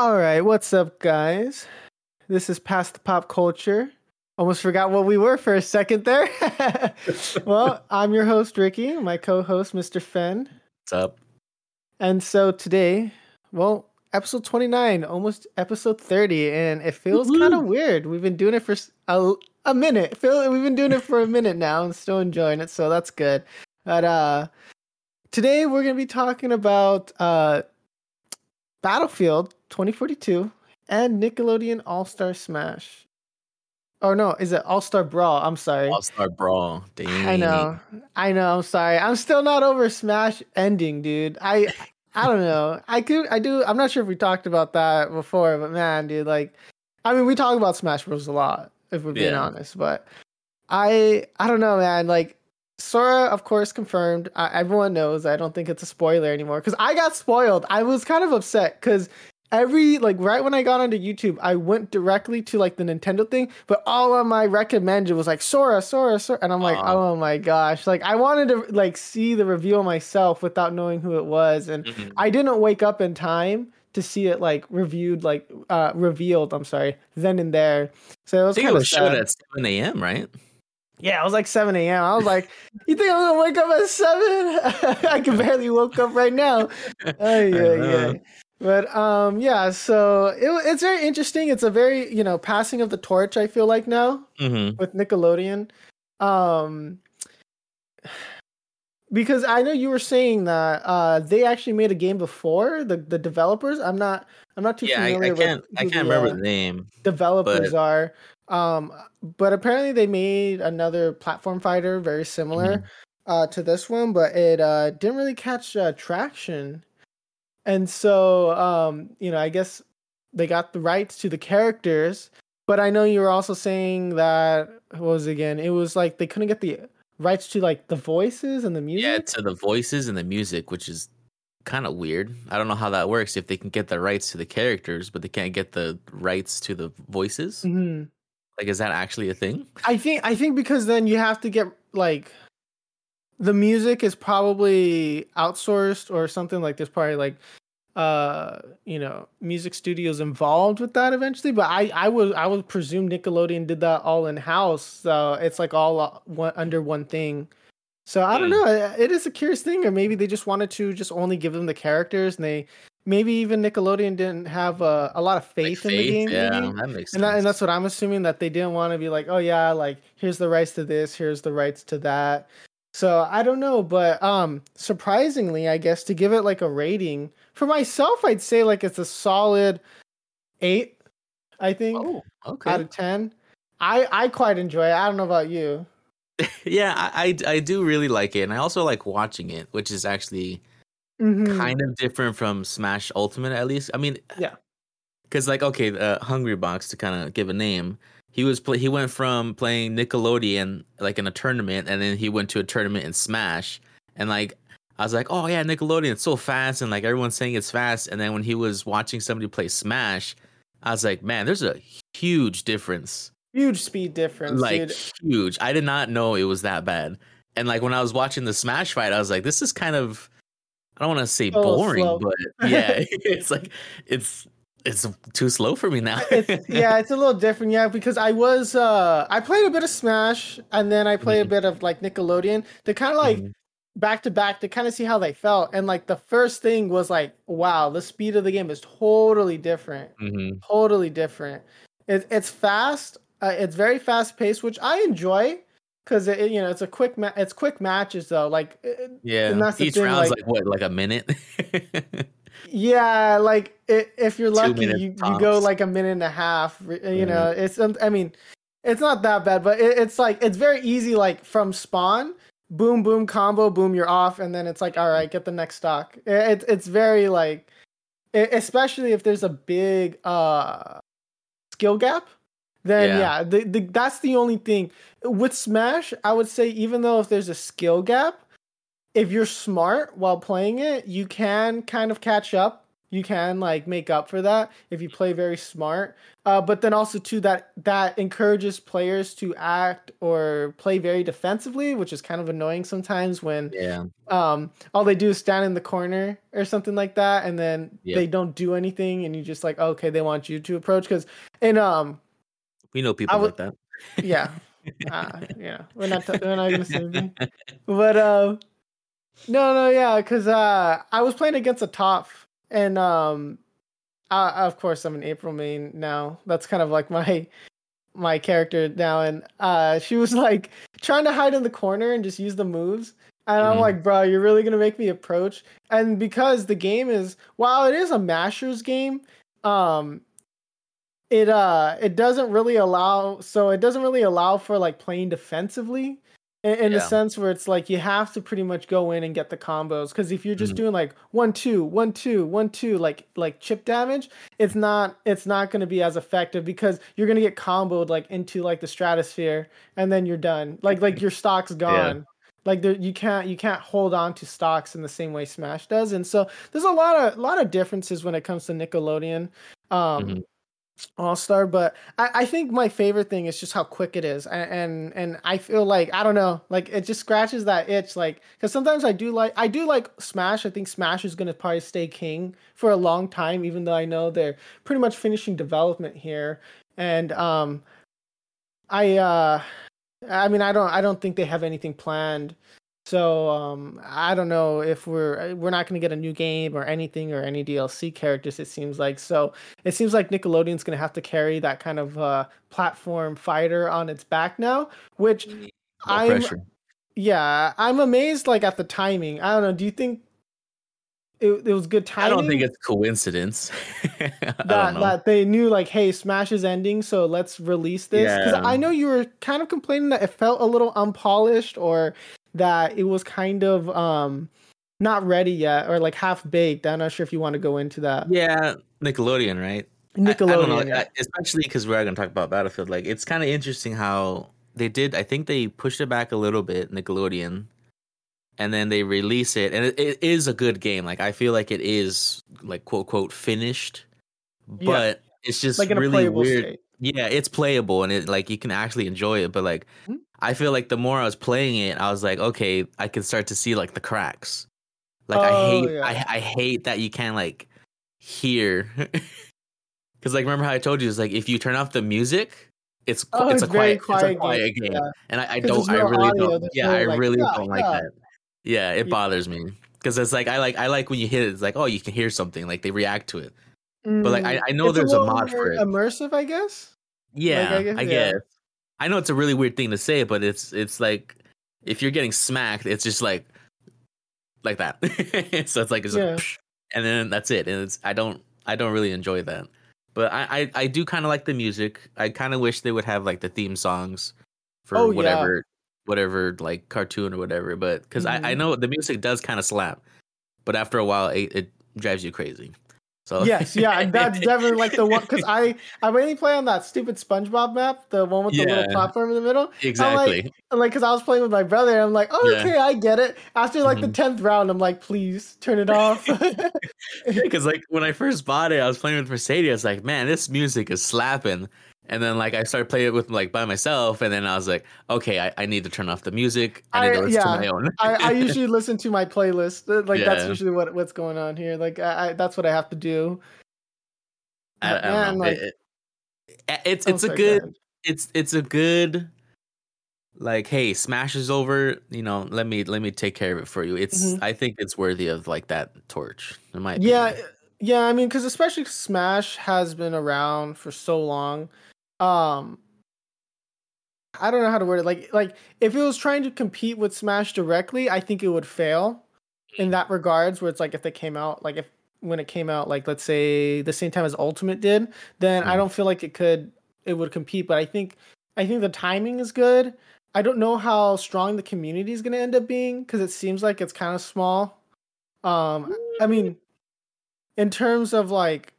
All right, what's up, guys? This is Past the Pop Culture. Almost forgot what we were for a second there. well, I'm your host, Ricky, my co host, Mr. Fen. What's up? And so today, well, episode 29, almost episode 30, and it feels kind of weird. We've been doing it for a, a minute. Feel we've been doing it for a minute now and still enjoying it, so that's good. But uh today we're going to be talking about uh Battlefield 2042 and Nickelodeon All-Star Smash. Oh no, is it All Star Brawl? I'm sorry. All Star Brawl. Dang. I know. I know. I'm sorry. I'm still not over Smash ending, dude. I I don't know. I could I do I'm not sure if we talked about that before, but man, dude, like I mean we talk about Smash Bros a lot, if we're being Yeah. honest, but I I don't know, man. Like Sora, of course, confirmed. I, everyone knows. I don't think it's a spoiler anymore because I got spoiled. I was kind of upset because every like right when I got onto YouTube, I went directly to like the Nintendo thing, but all of my recommended was like Sora, Sora, Sora, and I'm like, oh my gosh! Like I wanted to like see the reveal myself without knowing who it was, and Mhm. I didn't wake up in time to see it like reviewed, like uh revealed. I'm sorry, then and there. So it was kind of showed at 7 a.m., right? yeah, it was like 7 a.m. I was like, you think I'm gonna wake up at 7? I can barely woke up right now. Oh, yeah, yeah. But um, yeah, so it, it's very interesting. It's a very, you know, passing of the torch, I feel like now Mm-hmm. with Nickelodeon. Um, because I know you were saying that uh, they actually made a game before the, the developers. I'm not I'm not too Yeah, familiar I can't. with I can't the, remember uh, the name. developers But- are. Um, but apparently they made another platform fighter very similar Mhm. uh, to this one, but it uh, didn't really catch uh, traction. And so, um, you know, I guess they got the rights to the characters, but I know you were also saying that what was it again? It was like they couldn't get the rights to like the voices and the music. Yeah, to the voices and the music, which is kind of weird. I don't know how that works. If they can get the rights to the characters, but they can't get the rights to the voices, Mhm. like is that actually a thing? I think I think because then you have to get like the music is probably outsourced or something like there's probably like uh you know music studios involved with that eventually but i i would i would presume nickelodeon did that all in house so it's like all uh, one, under one thing so i don't Hmm. know it- is a curious thing or maybe they just wanted to just only give them the characters and they maybe even nickelodeon didn't have uh, a lot of Like faith, in the game Yeah, maybe? that makes and, sense. that, and that's what I'm assuming that they didn't want to be like, oh yeah, like here's the rights to this, here's the rights to that. So I don't know, but um, surprisingly, I guess to give it like a rating for myself, I'd say like it's a solid eight. I think oh, okay. out of ten. I I quite enjoy it. I don't know about you. yeah, I, I I do really like it, and I also like watching it, which is actually Mhm. kind of different from Smash Ultimate, at least. I mean, Yeah. because like okay, uh, Hungrybox to kind of give a name, he was play- he went from playing Nickelodeon like in a tournament, and then he went to a tournament in Smash, and like I was like, oh yeah, Nickelodeon, it's so fast, and like everyone's saying it's fast, and then when he was watching somebody play Smash, I was like, man, there's a huge difference Huge speed difference, like dude. huge. I did not know it was that bad. And like when I was watching the Smash fight, I was like, this is kind of I don't want to say boring, slow. but yeah, it's like it's it's too slow for me now. it's yeah, it's a little different, yeah, because I was uh I played a bit of Smash and then I played a Mhm. bit of like Nickelodeon to kind of like Mhm. back to back to kind of see how they felt. And like the first thing was like, wow, the speed of the game is totally different. Mhm. Totally different. It, it's fast. Uh, it's very fast paced, which I enjoy because it, you know it's a quick ma- it's quick matches though. Like it- Yeah, And that's the each thing, round's like- like, what, like a minute? Yeah, like i if you're lucky, you, you go like a minute and a half. You know, it's um, I mean, it's not that bad, but it, it's like it's very easy. Like from spawn, boom, boom, combo, boom, you're off, and then it's like, all right, get the next stock. It, it's very like, especially if there's a big uh skill gap. Then Yeah. yeah, the, the, that's the only thing with Smash. I would say even though if there's a skill gap, if you're smart while playing it, you can kind of catch up you can like make up for that if you play very smart. Uh, but then also too that that encourages players to act or play very defensively, which is kind of annoying sometimes when Yeah. um all they do is stand in the corner or something like that, and then Yep. they don't do anything, and you just like okay, they want you to approach because and um We know people would- like that. yeah uh, yeah we're not t- we're not gonna say anything. but uh no no yeah because uh i was playing against a top and um uh, of course i'm an april main now. That's kind of like my my character now and uh she was like trying to hide in the corner and just use the moves and i'm Mhm. like bro you're really gonna make me approach? And because the game is while it is a mashers game um it uh it doesn't really allow so it doesn't really allow for like playing defensively in, in the sense where it's like you have to pretty much go in and get the combos because if you're just Mhm. doing like one two one two one two like like chip damage it's not it's not going to be as effective because you're going to get comboed like into like the stratosphere and then you're done. Like like your stock's gone. Like there, you can't you can't hold on to stocks in the same way smash does. And so there's a lot of lot of differences when it comes to nickelodeon. Um Mhm. All star but I, I think my favorite thing is just how quick it is and and, and i feel like i don't know like it just scratches that itch like because sometimes i do like i do like smash i think smash is to probably stay king for a long time even though i know they're pretty much finishing development here and um i uh i mean i don't i don't think they have anything planned so um i don't know if we're we're not going to get a new game or anything or any dlc characters it seems like so it seems like nickelodeon's going to have to carry that kind of uh platform fighter on its back now which No I'm- pressure. yeah i'm amazed like at the timing i don't know do you think it, it was good timing? I don't think it's coincidence. I that don't know. that they knew like hey smash is ending so let's release this because Yeah. i know you were kind of complaining that it felt a little unpolished or that it was kind of um not ready yet or like half baked i'm not sure if you want to go into that yeah, Nickelodeon, right? Nickelodeon I, don't know, yeah. Especially because we're going to talk about Battlefield. Like, it's kind of interesting how they did. I think they pushed it back a little bit, Nickelodeon, and then they release it, and it, it is a good game. Like, I feel like it is like quote quote finished, Yeah. but it's just like in a really playable weird. state Yeah, it's playable and it like you can actually enjoy it, but like Mhm. I feel like the more I was playing it, I was like, okay, I can start to see like the cracks. Like I Oh, hate yeah. I I hate that you can't like hear Cuz like remember how I told you it's like if you turn off the music, it's Oh, it's, it's a very quiet, it's a quiet quiet game, game. yeah. And I, I don't I really audio, don't Yeah, no, I like, really yeah, don't like that. Yeah, it bothers me. Cuz it's like I like I like when you hit it, it's like, oh, you can hear something, like they react to it. But like I, Mm, I know there's a, little mod for it. immersive i guess Yeah, I guess- I guess. I know it's a really weird thing to say, but it's it's like if you're getting smacked, it's just like like that. so it's like it's Yeah. like, and then that's it. And it's I don't I don't really enjoy that. But I I, I do kind of like the music. I kind of wish they would have like the theme songs for Oh, yeah. whatever whatever like cartoon or whatever. But because I I Mhm. know the music does kind of slap, but after a while it, it drives you crazy. So yes yeah and that's definitely like the one because i i mainly play on that stupid spongebob map the one with the little platform in the middle exactly. And, like because i was playing with my brother and i'm like oh, Yeah. okay i get it after like the Mhm. 10th round i'm like please turn it off because like when I first bought it, I was playing with Mercedes. I was like, man, this music is slapping. And then like I started playing it with like by myself, and then I was like, okay, I, I need to turn off the music. I need I- to listen yeah. to my own. I, I usually listen to my playlist like that's usually what what's going on here like I, I that's what i have to do I, Man, like- It- it- it's Oh, it's a good it's it's a good like hey smash is over you know let me let me take care of it for you it's Mhm. i think it's worthy of like that torch in my yeah opinion. yeah i mean because especially smash has been around for so long um i don't know how to word it. Like like if it was trying to compete with smash directly i think it would fail in that regards where it's like if they came out like if when it came out like let's say the same time as ultimate did then i Mhm. don't feel like it could it would compete. But i think i think the timing is good. I don't know how strong the community is going to end up being because it seems like it's kind of small. Um i mean in terms of like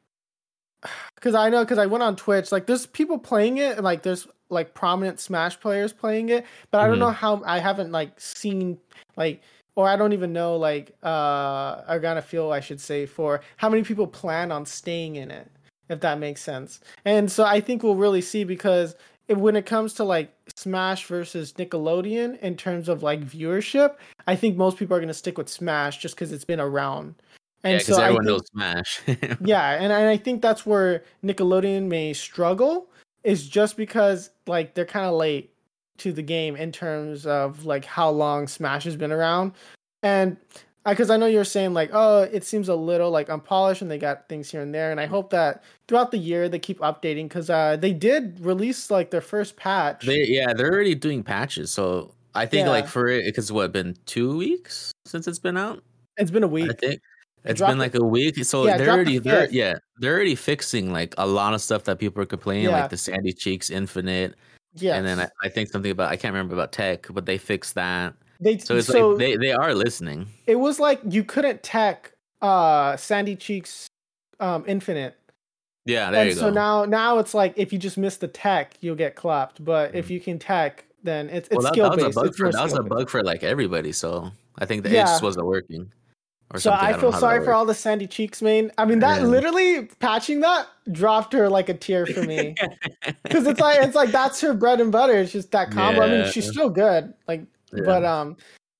because i know because i went on twitch like there's people playing it and like there's like prominent smash players playing it but i don't know how i haven't like seen like or I don't even know like uh are gonna feel I should say for how many people plan on staying in it, if that makes sense. And so I think we'll really see because if, when it comes to like Smash versus Nickelodeon in terms of like viewership, I think most people are gonna stick with Smash just because it's been around. And yeah, because so everyone think, knows Smash. yeah, and, and I think that's where Nickelodeon may struggle is just because like they're kind of late to the game in terms of like how long Smash has been around, and because I, I know you're saying like oh it seems a little like unpolished and they got things here and there, and I hope that throughout the year they keep updating because uh, they did release like their first patch. They, yeah, they're already doing patches, so I think yeah. like for it because what been two weeks since it's been out. It's been a week. I think it's been like a week, so yeah, they're already the they're, yeah they're already fixing like a lot of stuff that people are complaining, yeah. like the Sandy Cheeks Infinite. Yeah, and then I, I, think something about I can't remember about tech, but they fixed that. They so it's so like they they are listening. It was like you couldn't tech uh Sandy Cheeks um Infinite. Yeah, there and you so go. So now now it's like if you just miss the tech, you'll get clapped. But mm-hmm. if you can tech, then it's it's well, that, skill based. That was a bug for that was a bug for like everybody. So I think the yeah. just wasn't working so I, I feel sorry for all the Sandy Cheeks main. I mean, that literally patching that dropped her like a tear for me because it's like it's like that's her bread and butter. It's just that combo. Yeah. I mean, she's still good. Like, yeah. but um,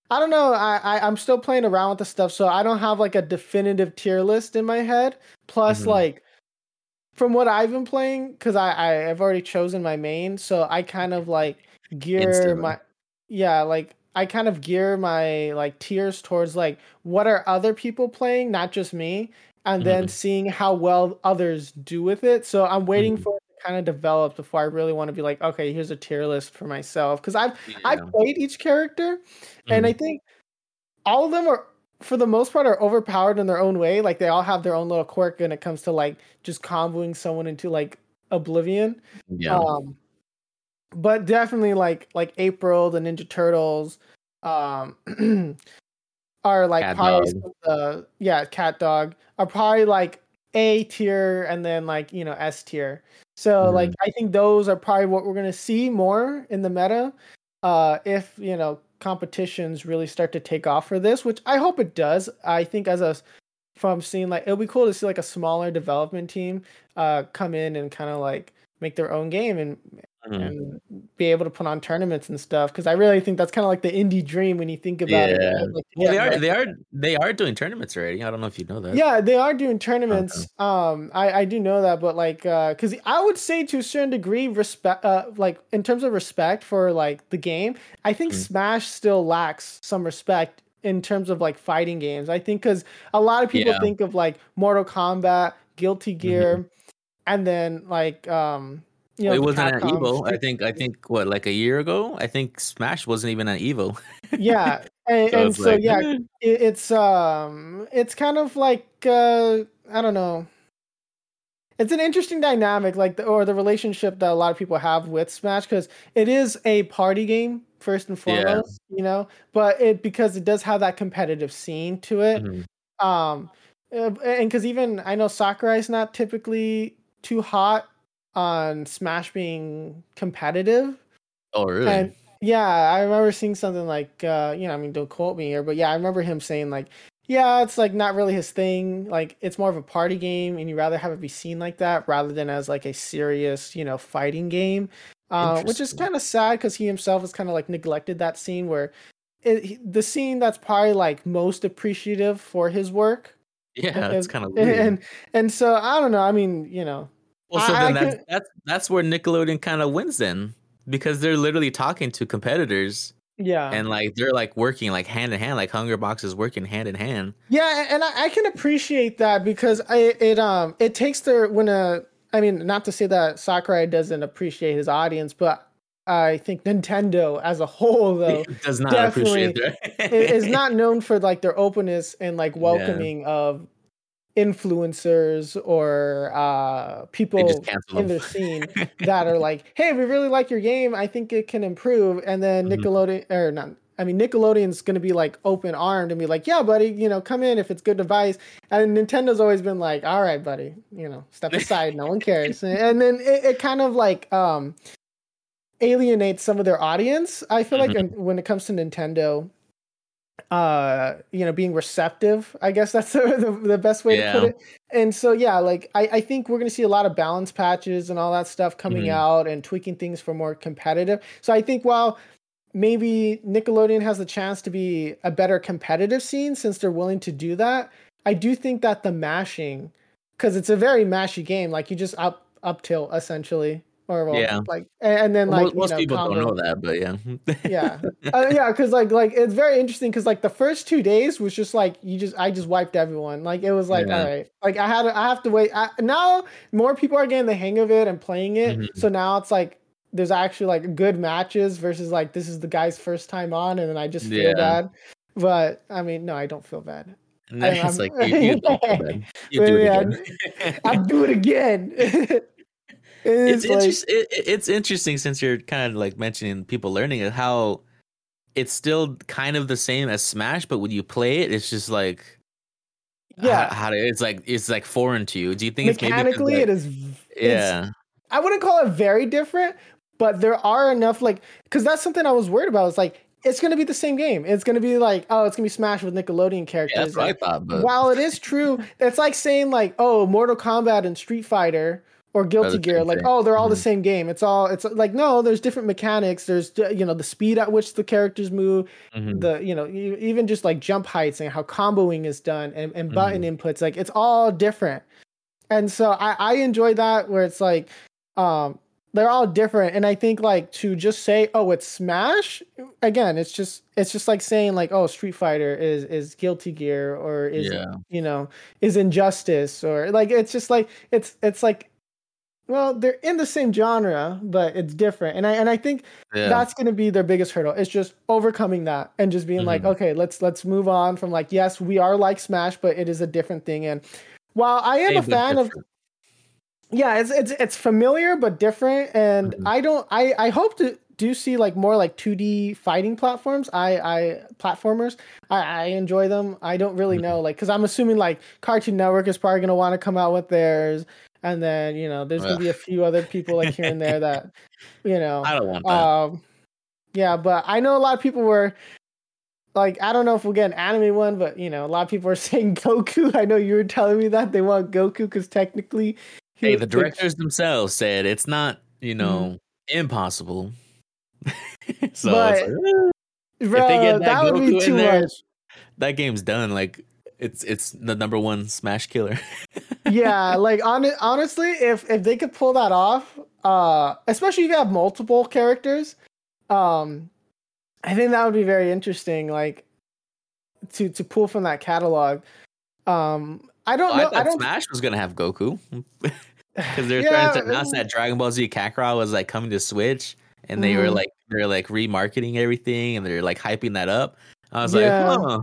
I don't know. I, I I'm still playing around with the stuff, so I don't have like a definitive tier list in my head. Plus, mm-hmm. like from what I've been playing, because I, I I've already chosen my main, so I kind of like gear Instantly. my yeah like I kind of gear my like tiers towards like what are other people playing, not just me, and mm-hmm. then seeing how well others do with it. So I'm waiting mm-hmm. for it to kind of develop before I really want to be like, okay, here's a tier list for myself because I've yeah. I've played each character, mm-hmm. and I mm-hmm. think all of them are for the most part are overpowered in their own way. Like they all have their own little quirk when it comes to like just comboing someone into like oblivion. Yeah. Um, but definitely like like April, the Ninja Turtles, um, are like cat probably the yeah cat dog are probably like A tier and then like you know S tier. So mm-hmm. like I think those are probably what we're gonna see more in the meta. Uh, if you know competitions really start to take off for this, which I hope it does. I think as a from seeing like it'll be cool to see like a smaller development team uh come in and kind of like make their own game and mm-hmm. and be able to put on tournaments and stuff because I really think that's kind of like the indie dream when you think about yeah. it. Like, well, yeah, they are they are they are doing tournaments already. I don't know if you know that. Yeah, they are doing tournaments. Okay. Um, I I do know that, but like, uh, because I would say to a certain degree, respect, uh, like in terms of respect for like the game, I think mm-hmm. Smash still lacks some respect in terms of like fighting games. I think because a lot of people yeah. think of like Mortal Kombat, Guilty Gear. Mm-hmm and then like um you know, it wasn't an Evo. I think I think what like a year ago. I think Smash wasn't even an Evo. yeah, and so, and so like, yeah, it, it's um, it's kind of like uh, I don't know. It's an interesting dynamic, like the, or the relationship that a lot of people have with Smash, because it is a party game first and foremost, yeah. you know. But it because it does have that competitive scene to it. Mm-hmm. Um, uh, and because even I know Sakurai is not typically too hot on Smash being competitive. Oh, really? And yeah, I remember seeing something like, uh, you know, I mean, don't quote me here, but yeah, I remember him saying like, yeah, it's like not really his thing. Like, it's more of a party game, and you'd rather have it be seen like that rather than as like a serious, you know, fighting game. Uh, which is kind of sad because he himself has kind of like neglected that scene where it, the scene that's probably like most appreciative for his work yeah, that's kind of weird. And and so I don't know. I mean, you know. Well, so I, then I that's, that's that's where Nickelodeon kind of wins then because they're literally talking to competitors. Yeah. And like they're like working like hand in hand, like Hungrybox is working hand in hand. Yeah, and I, I can appreciate that because I it um it takes their when a I mean not to say that Sakurai doesn't appreciate his audience, but I think Nintendo as a whole though does not appreciate that. is not known for like their openness and like welcoming yeah. of influencers or uh, people in the scene that are like, "Hey, we really like your game. I think it can improve." And then mm-hmm. Nickelodeon or not I mean, Nickelodeon's going to be like open armed and be like, yeah, buddy, you know, come in if it's good device. And Nintendo's always been like, all right, buddy, you know, step aside. no one cares. And then it, it, kind of like um, alienates some of their audience. I feel mm-hmm. like when it comes to Nintendo, uh you know being receptive i guess that's the, the, best way Yeah. to put it and so yeah like i, I think we're going to see a lot of balance patches and all that stuff coming Mhm. out and tweaking things for more competitive so i think while maybe nickelodeon has the chance to be a better competitive scene since they're willing to do that i do think that the mashing because it's a very mashy game like you just up up tilt essentially or well, Yeah. like and, and then like most know, people combo don't know that, but yeah. yeah uh, yeah because like like it's very interesting because like the first two days was just like you just i just wiped everyone like it was like Yeah. all right like i had to, i have to wait I, now more people are getting the hang of it and playing it Mhm. so now it's like there's actually like good matches versus like this is the guy's first time on and then i just feel Yeah. bad but i mean no i don't feel bad And then I'm- it's like you, you don't feel bad. You do it Yeah, again. i'll do it again it's like interest, it, it- it's interesting since you're kind of like mentioning people learning it how it's still kind of the same as Smash, but when you play it, it's just like yeah how, how to, it's like it's like foreign to you. Do you think it's maybe 'cause, mechanically like- it is yeah I wouldn't call it very different, but there are enough like because that's something I was worried about. It's like it's gonna be the same game. It's gonna be like oh, it's gonna be Smash with Nickelodeon yeah characters. that's what I Like, thought, but while it is true, it's like saying like oh, Mortal Kombat and Street Fighter or Guilty Gear, like thing. oh, they're all the Mhm. same game. It's all it's like no, there's different mechanics. There's you know the speed at which the characters move, Mhm. the you know even just like jump heights and how comboing is done and, and button Mm-hmm. inputs like it's all different and so i i enjoy that where it's like um they're all different and i think like to just say oh it's smash again it's just it's just like saying like oh street fighter is is guilty gear or is yeah you know is injustice or like it's just like it's it's like well they're in the same genre but it's different. And i and i think yeah. that's going to be their biggest hurdle. It's just overcoming that and just being like Mhm. okay let's let's move on from like yes we are like smash but it is a different thing. And while i am a but fan of yeah it's it's it's familiar but different. And Mhm. i don't i i hope to do see like more like 2d fighting platforms. I i platformers. I i enjoy them. I don't really Mhm. know like because i'm assuming like cartoon network is probably going to want to come out with theirs and then you know there's to be a few other people like here and there that you know I don't want that. um, yeah, but I know a lot of people were like, I don't know if we'll get an anime one, but you know, a lot of people are saying Goku. I know you were telling me that they want Goku because technically, he hey, the directors themselves said it's not you know Mm-hmm. impossible. so But- it's like, bro, they get that, that would be too there- much. that game's done. Like it's it's the number one Smash killer. yeah, like on honestly, if if they could pull that off, uh, especially if you have multiple characters, um, I think that would be very interesting. Like to to pull from that catalog. Um, I don't Oh, I know. thought I don't. Smash was gonna have Goku because they're Yeah, trying to announce that Dragon Ball Z Kakarot was like coming to Switch, and they were Mhm. like they're like remarketing everything, and they're like hyping that up. I was Yeah. like, huh,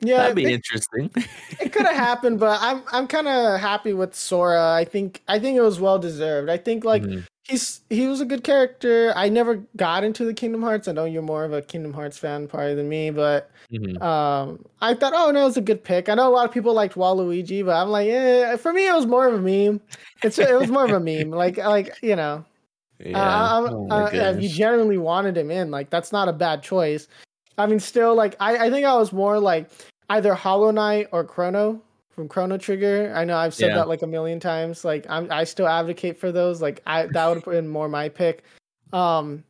Yeah, that'd be it- interesting. it could have happened, but I'm I'm kind of happy with Sora. I think I think it was well deserved. I think like Mhm. he's he was a good character. I never got into the Kingdom Hearts. I know you're more of a Kingdom Hearts fan probably than me, but Mhm. um, I thought oh no, it was a good pick. I know a lot of people liked Waluigi, but I'm like, yeah, for me it was more of a meme. It's it was more of a meme, like like you know. yeah. Uh, Oh uh, if you genuinely wanted him in, like that's not a bad choice. I mean, still, like I, I think I was more like either Hollow Knight or Chrono from Chrono Trigger. I know I've said Yeah. that like a million times. Like I'm, I still advocate for those. Like I that would have been more my pick. Um,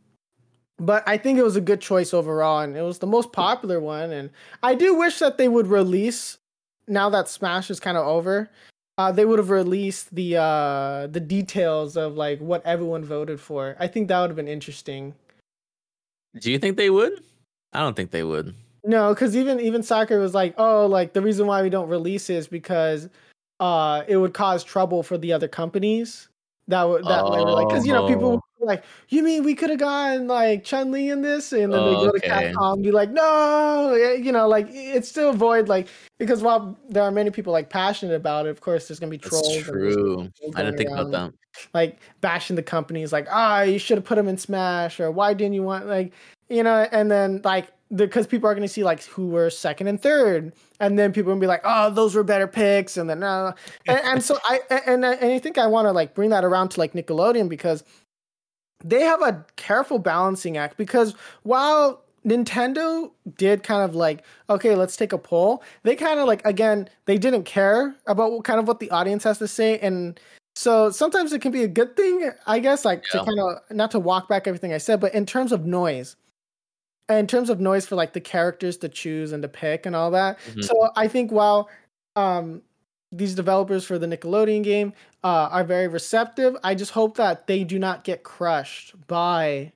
but I think it was a good choice overall, and it was the most popular one. And I do wish that they would release now that Smash is kind of over. Uh, they would have released the uh, the details of like what everyone voted for. I think that would have been interesting. Do you think they would? I don't think they would. No, because even even Sakurai was like, oh, like the reason why we don't release is because uh, it would cause trouble for the other companies. That would that way, like, because you know people Oh. like, you mean we could have gotten like Chun Li in this, and then they go to Okay. Capcom and be like, no, you know, like it's still void, like because while there are many people like passionate about it, of course there's gonna be trolls. That's true. I didn't think about that. like bashing the companies like ah you should have put them in smash or why didn't you want like you know and then like because people are going to see like who were second and third and then people will be like oh those were better picks and then uh, and, and so i and, I- and i think i want to like bring that around to like nickelodeon because they have a careful balancing act because while Nintendo did kind of like, okay, let's take a poll. They kind of like again, they didn't care about what kind of what the audience has to say, and so sometimes it can be a good thing, I guess, like yeah. to kind of not to walk back everything I said, but in terms of noise, in terms of noise for like the characters to choose and to pick and all that. Mm-hmm. So I think while um, these developers for the Nickelodeon game uh, are very receptive, I just hope that they do not get crushed by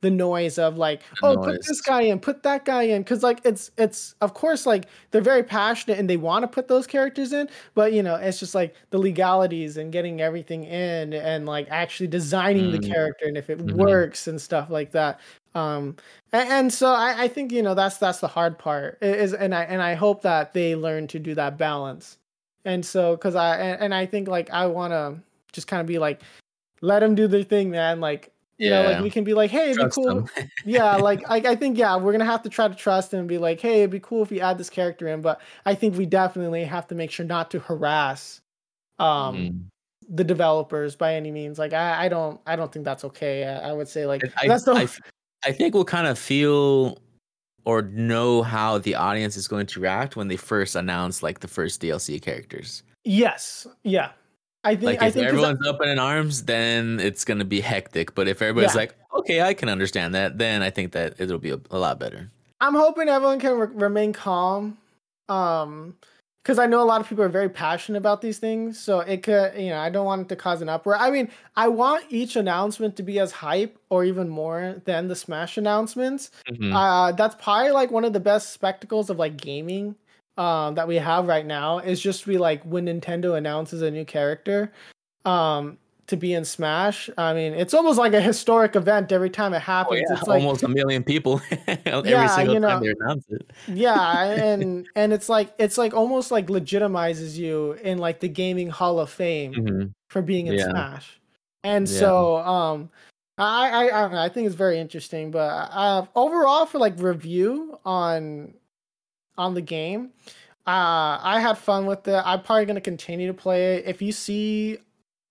the noise of like the oh noise. put this guy in put that guy in because like it's it's of course like they're very passionate and they want to put those characters in but you know it's just like the legalities and getting everything in and like actually designing mm. the character and if it mm-hmm. works and stuff like that um and, and so I, I think you know that's that's the hard part is and i and i hope that they learn to do that balance and so because i and, and i think like i want to just kind of be like let them do their thing man like you yeah. know, like we can be like, hey, it'd trust be cool. yeah, like I, I think yeah, we're gonna have to try to trust him and be like, hey, it'd be cool if we add this character in, but I think we definitely have to make sure not to harass um mm. the developers by any means. Like I, I don't I don't think that's okay. I, I would say like I, that's the I, I think we'll kind of feel or know how the audience is going to react when they first announce like the first DLC characters. Yes. Yeah. I think like I if think everyone's up in arms, then it's gonna be hectic. But if everybody's yeah. like, okay, I can understand that, then I think that it'll be a, a lot better. I'm hoping everyone can re- remain calm, um, because I know a lot of people are very passionate about these things. So it could, you know, I don't want it to cause an uproar. I mean, I want each announcement to be as hype or even more than the Smash announcements. Mm-hmm. Uh, that's probably like one of the best spectacles of like gaming um, that we have right now is just be like when Nintendo announces a new character um, to be in Smash. I mean, it's almost like a historic event every time it happens. Oh, yeah. It's like, almost a million people every yeah, single you know, time they announce it. yeah, and and it's like it's like almost like legitimizes you in like the gaming Hall of Fame mm-hmm. for being in yeah. Smash. And so um I, I I think it's very interesting, but uh, overall for like review on on the game. Uh, I had fun with it. I'm probably gonna continue to play it. If you see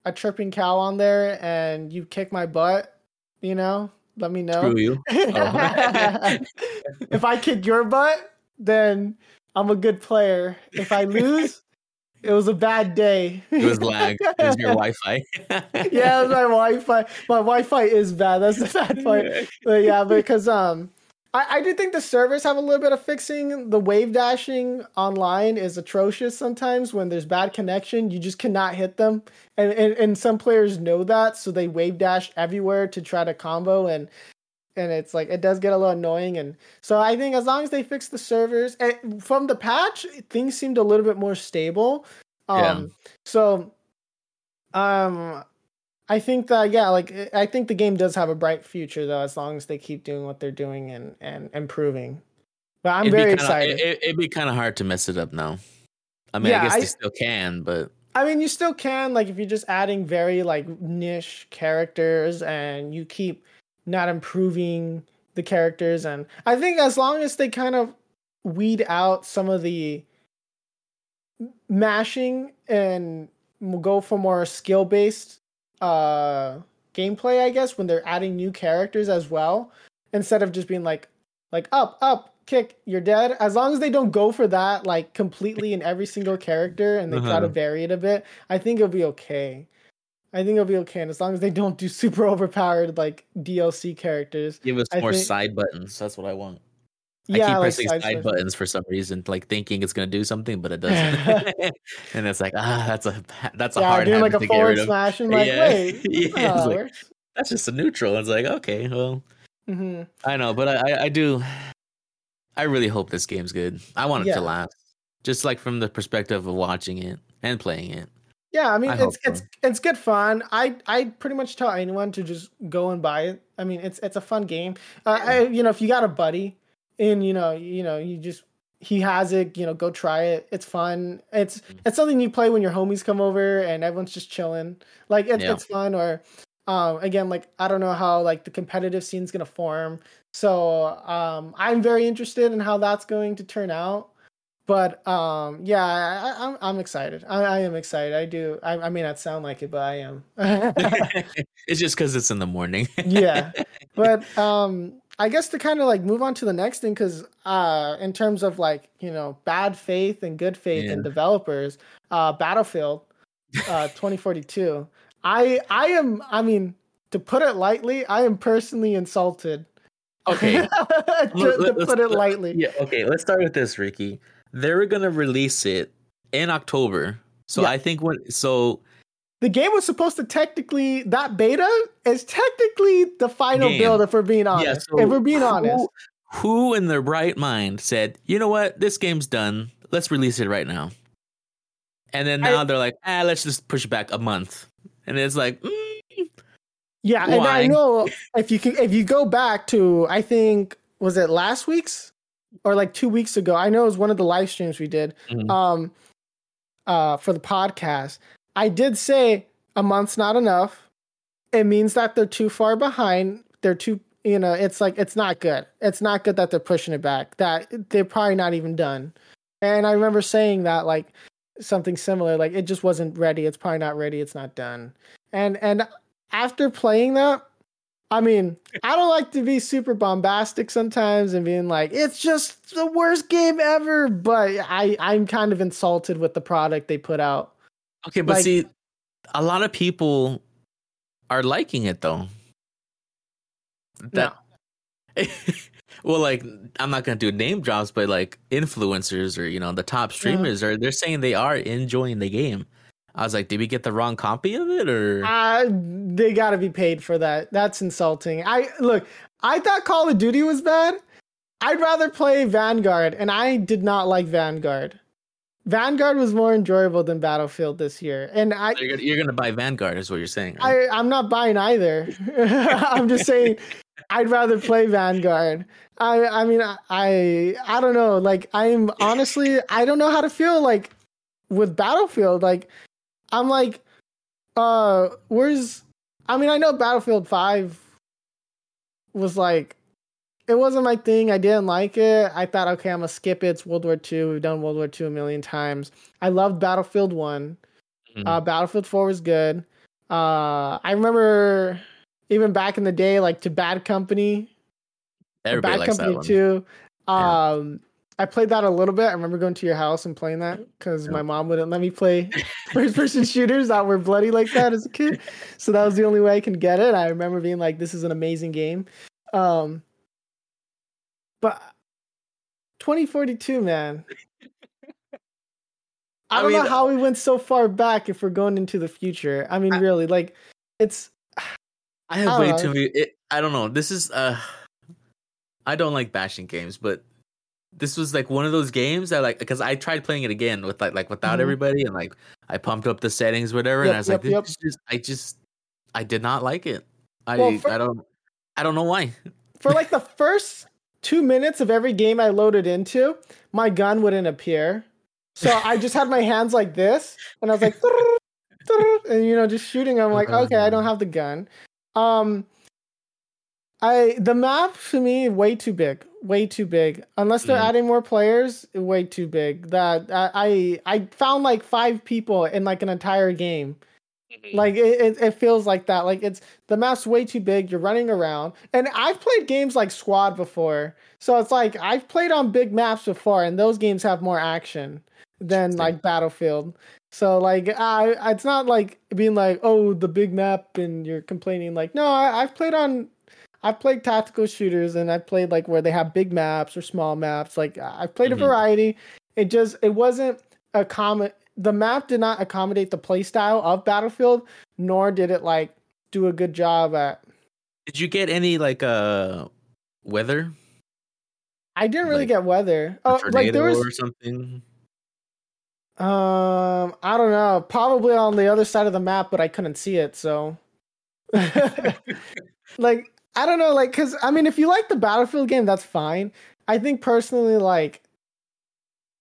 a tripping cow on there and you kick my butt, you know, let me know. Screw you. Oh. if I kick your butt, then I'm a good player. If I lose, it was a bad day. It was lag. It was your Wi-Fi. yeah, it was my Wi-Fi. My Wi-Fi is bad. That's the bad part. But yeah, because um, I, I do think the servers have a little bit of fixing. The wave dashing online is atrocious sometimes when there's bad connection. You just cannot hit them. And, and, and some players know that, so they wave dash everywhere to try to combo and and it's like it does get a little annoying and so i think as long as they fix the servers and from the patch things seemed a little bit more stable um yeah. so um I think that yeah, like eh, I think the game does have a bright future though, as long as they keep doing what they're doing and and improving. But I'm it'd very kinda, excited. It, would be kind of hard to mess it up now. I mean, yeah, I guess I, they still can, but I mean, you still can. Like if you're just adding very like niche characters and you keep not improving the characters, and I think as long as they kind of weed out some of the mashing and go for more skill based uh gameplay, I guess, when they're adding new characters as well, instead of just being like like up, up, kick, you're dead. As long as they don't go for that like completely in every single character and they uh-huh. try to uh-huh. vary it a bit, I think it'll be okay. I think it'll be okay, and as long as they don't do super overpowered like DLC characters, give us I more think... side buttons. That's what I want. Yeah, I keep pressing like side, buttons for some reason, like thinking it's gonna do something, but it doesn't. and it's like, ah, that's a that's a yeah, hard doing like a forward slash and like, yeah. wait, yeah, like, that's just a neutral. It's like, okay, well, mm-hmm. I know, but I, I do, I really hope this game's good. I want it yeah. to last, just like from the perspective of watching it and playing it. Yeah, I mean, I it's it's so. it's good fun. I I pretty much tell anyone to just go and buy it. I mean, it's it's a fun game. Uh, I, you know, if you got a buddy and you know you know you just he has it you know go try it. It's fun. It's mm-hmm. it's something you play when your homies come over and everyone's just chilling. Like it's, yeah. it's fun or um again like i don't know how like the competitive scene's gonna form. So um i'm very interested in how that's going to turn out. But um yeah I, am I'm, I'm excited. I, I, am excited. I do I, I may not sound like it but i am. It's just because it's in the morning. Yeah. But um I guess to kind of like move on to the next thing, because uh, in terms of like you know bad faith and good faith Yeah. in developers, uh, Battlefield, uh, 2042. I I am. I mean, to put it lightly, I am personally insulted. Okay. to, to put it lightly. Yeah, okay, let's start with this, Ricky. They're gonna release it in October. So Yeah. I think when so The game was supposed to technically that beta is technically the final Game. build. If we're being honest, so if we're being who- honest, Who in their right mind said, you know what, this game's done. Let's release it right now. And then now I- they're like, ah, let's just push it back a month. And it's like, mm, Yeah, and I know if you can, if you go back to, I think was it last week's or like two weeks ago. I know it was one of the live streams we did, Mhm. um, uh, for the podcast. I did say a month's not enough. It means that they're too far behind. They're too, you know, it's like it's not good. It's not good that they're pushing it back. That they're probably not even done. And I remember saying that like something similar, like it just wasn't ready. It's probably not ready. It's not done. And and after playing that, I mean, I don't like to be super bombastic sometimes and being like, it's just the worst game ever. But I, I'm kind of insulted with the product they put out. Okay, but Like- see, a lot of people are liking it though. That well, like I'm not gonna do name drops, but like influencers or you know the top streamers are they're saying they are enjoying the game. I was like, did we get the wrong copy of it or? Uh, they got to be paid for that. That's insulting. I look. I thought Call of Duty was bad. I'd rather play Vanguard, and I did not like Vanguard. Vanguard was more enjoyable than Battlefield this year, and I, you're, gonna, you're gonna buy Vanguard, is what you're saying. Right? I I'm not buying either. I'm just saying I'd rather play Vanguard. I I mean I, I I don't know. Like I'm honestly I don't know how to feel like with Battlefield. Like I'm like uh where's I mean I know Battlefield 5 was like it wasn't my thing. I didn't like it. I thought okay, I'm gonna skip it. It's World War II. We've done World War II a million times. I loved Battlefield 1. Mhm. Uh, Battlefield 4 was good. Uh, I remember even back in the day, like to Bad Company, Everybody Bad likes Company that one. 2. Yeah. Um, I played that a little bit. I remember going to your house and playing that because Yeah. my mom wouldn't let me play first person shooters that were bloody like that as a kid. So that was the only way I can get it. I remember being like, this is an amazing game. Um, but 2042, man. I I don't mean, know how we went so far back if we're going into the future. I mean, I- really, like it's I have I way know. too many. It, I don't know. This is uh, I don't like bashing games, but this was like one of those games that like because I tried playing it again with like like without Mhm. everybody and like I pumped up the settings whatever and I was yep, like yep. is just I just I did not like it. I Well, for- I don't I don't know why. for like the first two minutes of every game I loaded into, my gun wouldn't appear. So I just had my hands like this, and I was like, and you know, just shooting. I'm like, okay, I don't have the gun. Um, I the map for me way too big, way too big. Unless they're Mhm. adding more players, way too big. That I, I found like five people in like an entire game. Like it, it, feels like that. Like it's the map's way too big. You're running around, and I've played games like Squad before, so it's like I've played on big maps before, and those games have more action than like Battlefield. So like I, it's not like being like oh the big map and you're complaining. Like no, I, I've played on. I've played tactical shooters and I've played like where they have big maps or small maps. Like I've played Mhm. a variety. It just it wasn't a common. The map did not accommodate the playstyle of Battlefield, nor did it like do a good job at. Did you get any like uh weather? I didn't really Like, get weather. Oh, like there was. or something? Um, I don't know. Probably on the other side of the map, but I couldn't see it. So, like, I don't know. Like, cause I mean, if you like the Battlefield game, that's fine. I think personally, like,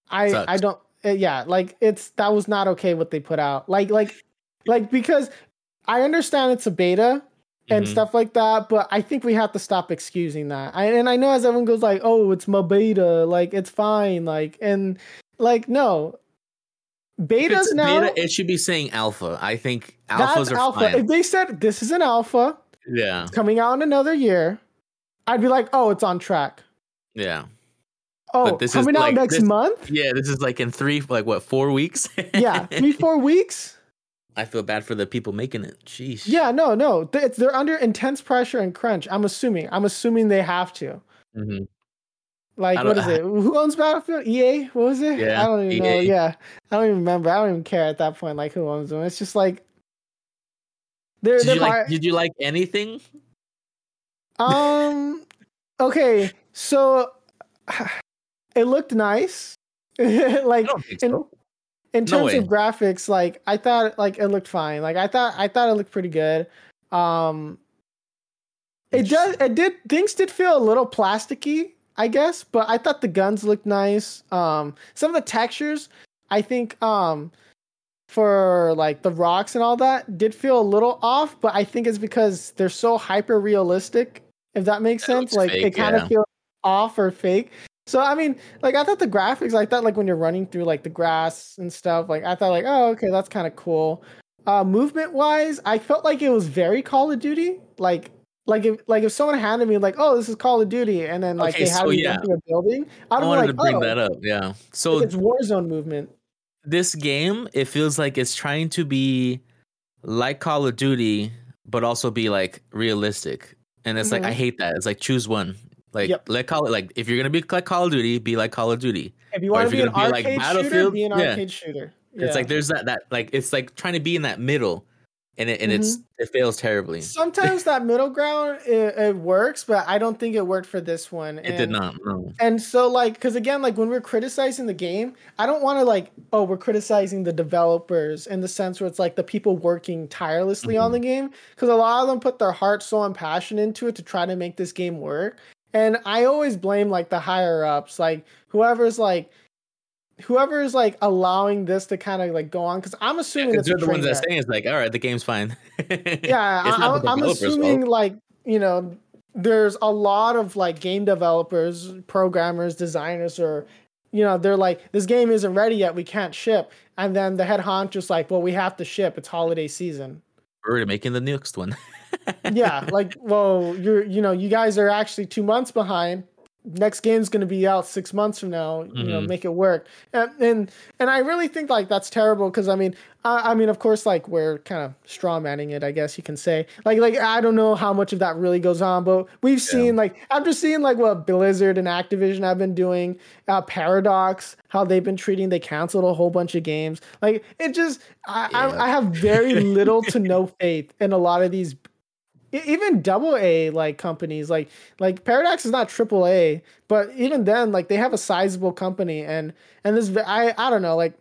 I I don't. Uh, yeah, like it's that was not okay what they put out. Like like like because I understand it's a beta and Mhm. stuff like that, but I think we have to stop excusing that. I, and I know as everyone goes like, "Oh, it's my beta," like it's fine, like and like no, betas now. beta, it should be saying alpha. I think alphas are alpha. fine. If they said this is an alpha yeah. coming out in another year, I'd be like, oh, it's on track. Yeah. Oh, But this is coming out like- next this- month? Yeah, this is like in three, like what, four weeks? Yeah, three, four weeks. I feel bad for the people making it. Sheesh. Yeah, no, no. They- it's- They're under intense pressure and crunch. I'm assuming. I'm assuming they have to. hmm Like, what is it? Who owns Battlefield? EA? What was it? Yeah, I don't even know. Yeah, I don't even remember. I don't even care at that point. Like, who owns them? It's just like they're Did they're you like? Did you like anything? um. Okay, so it looked nice. Like in- so. in terms way. of graphics, like I thought, like it looked fine. Like I thought, I thought it looked pretty good. Um, it does. It did. Things did feel a little plasticky, I guess, but I thought the guns looked nice. Um, some of the textures, I think, um, for like the rocks and all that, did feel a little off. But I think it's because they're so hyper realistic. If that makes sense, like fake, it kind of yeah. feels off or fake. So I mean, like I thought the graphics, I thought like when you're running through like the grass and stuff, like I thought like, oh okay, that's kind of cool. Uh movement wise, I felt like it was very Call of Duty. Like like if like if someone handed me like, oh, this is Call of Duty, and then like Okay, they had so me yeah. a building, I'd I be wanted like, to bring oh, that up. Yeah. So it's Warzone movement. this game, it feels like it's trying to be like Call of Duty, but also be like realistic. And it's like I Mhm. hate that. It's like choose one. Like Yep. let call it like if you're gonna be like Call of Duty, be like Call of Duty. If you want to be you're an gonna be, like, arcade shooter, Battlefield, be an yeah. arcade shooter. It's like there's that that like it's like trying to be in that middle, and it and it's Mm-hmm. it fails terribly. sometimes that middle ground it, it works, but I don't think it worked for this one. It did not. No. And so, like, because again, like when we're criticizing the game, I don't want to like, oh, we're criticizing the developers in the sense where it's like the people working tirelessly on Mhm. the game, because a lot of them put their heart, soul, and passion into it to try to make this game work. And I always blame like the higher ups, like whoever's like, whoever's like allowing this to kind of like go on. Because I'm assuming it's they're the ones that saying it's like, all right, the game's fine. yeah I, not the I'm, I'm assuming fault. like you know there's a lot of like game developers programmers designers or you know they're like this game isn't ready yet we can't ship and then the head honcho's like well we have to ship it's holiday season We're already making the next one. yeah like well you're you know you guys are actually two months behind. Next game's going to be out six months from now you know Mhm. make it work. And and, and i really think like that's terrible because i mean I, I mean of course like we're kind of straw manning it i guess you can say. Like like i don't know how much of that really goes on but we've seen like after seeing like what blizzard and activision have been doing uh paradox how they've been treating they canceled a whole bunch of games. Like it just i Yeah. I, I have very little to no faith in a lot of these even double A like companies like like Paradox is not triple A, but even then like they have a sizable company and and this I I don't know like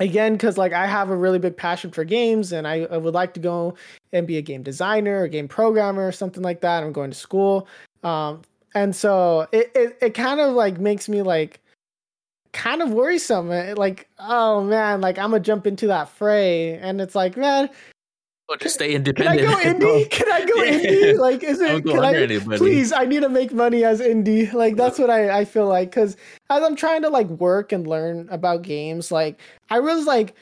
again because like I have a really big passion for games and I, I would like to go and be a game designer a game programmer or something like that. I'm going to school, um, and so it it, it kind of like makes me like kind of worrisome. Like oh man like i'm gonna jump into that fray. And it's like man Or just stay independent. can I go indie? Can I go Yeah. indie? Like, is it? Can I? anybody. Please, I need to make money as indie. Like, that's what I I feel like because as I'm trying to like work and learn about games, like I was like,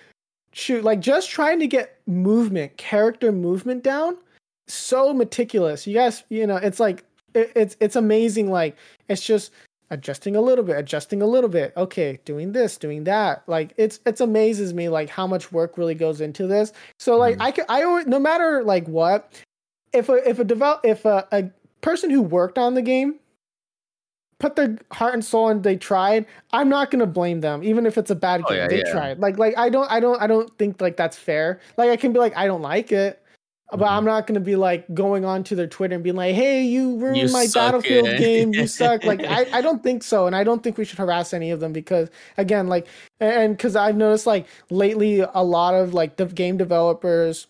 shoot, like just trying to get movement, character movement down, so meticulous. You guys, you know, it's like it, it's it's amazing. Like, it's just adjusting a little bit adjusting a little bit. Okay doing this doing that. Like it's it's amazes me like how much work really goes into this. So like Mhm. i could i always no matter like what if a if a develop if a, a person who worked on the game put their heart and soul and they tried i'm not gonna blame them even if it's a bad Oh, game yeah, they yeah. tried. Like like i don't i don't i don't think like that's fair. Like i can be like i don't like it but. I'm not gonna be like going on to their Twitter and being like, "Hey, you ruined You my Battlefield yeah. game. You suck." Like, I, I don't think so, and I don't think we should harass any of them because, again, like, and because I've noticed like lately a lot of like the game developers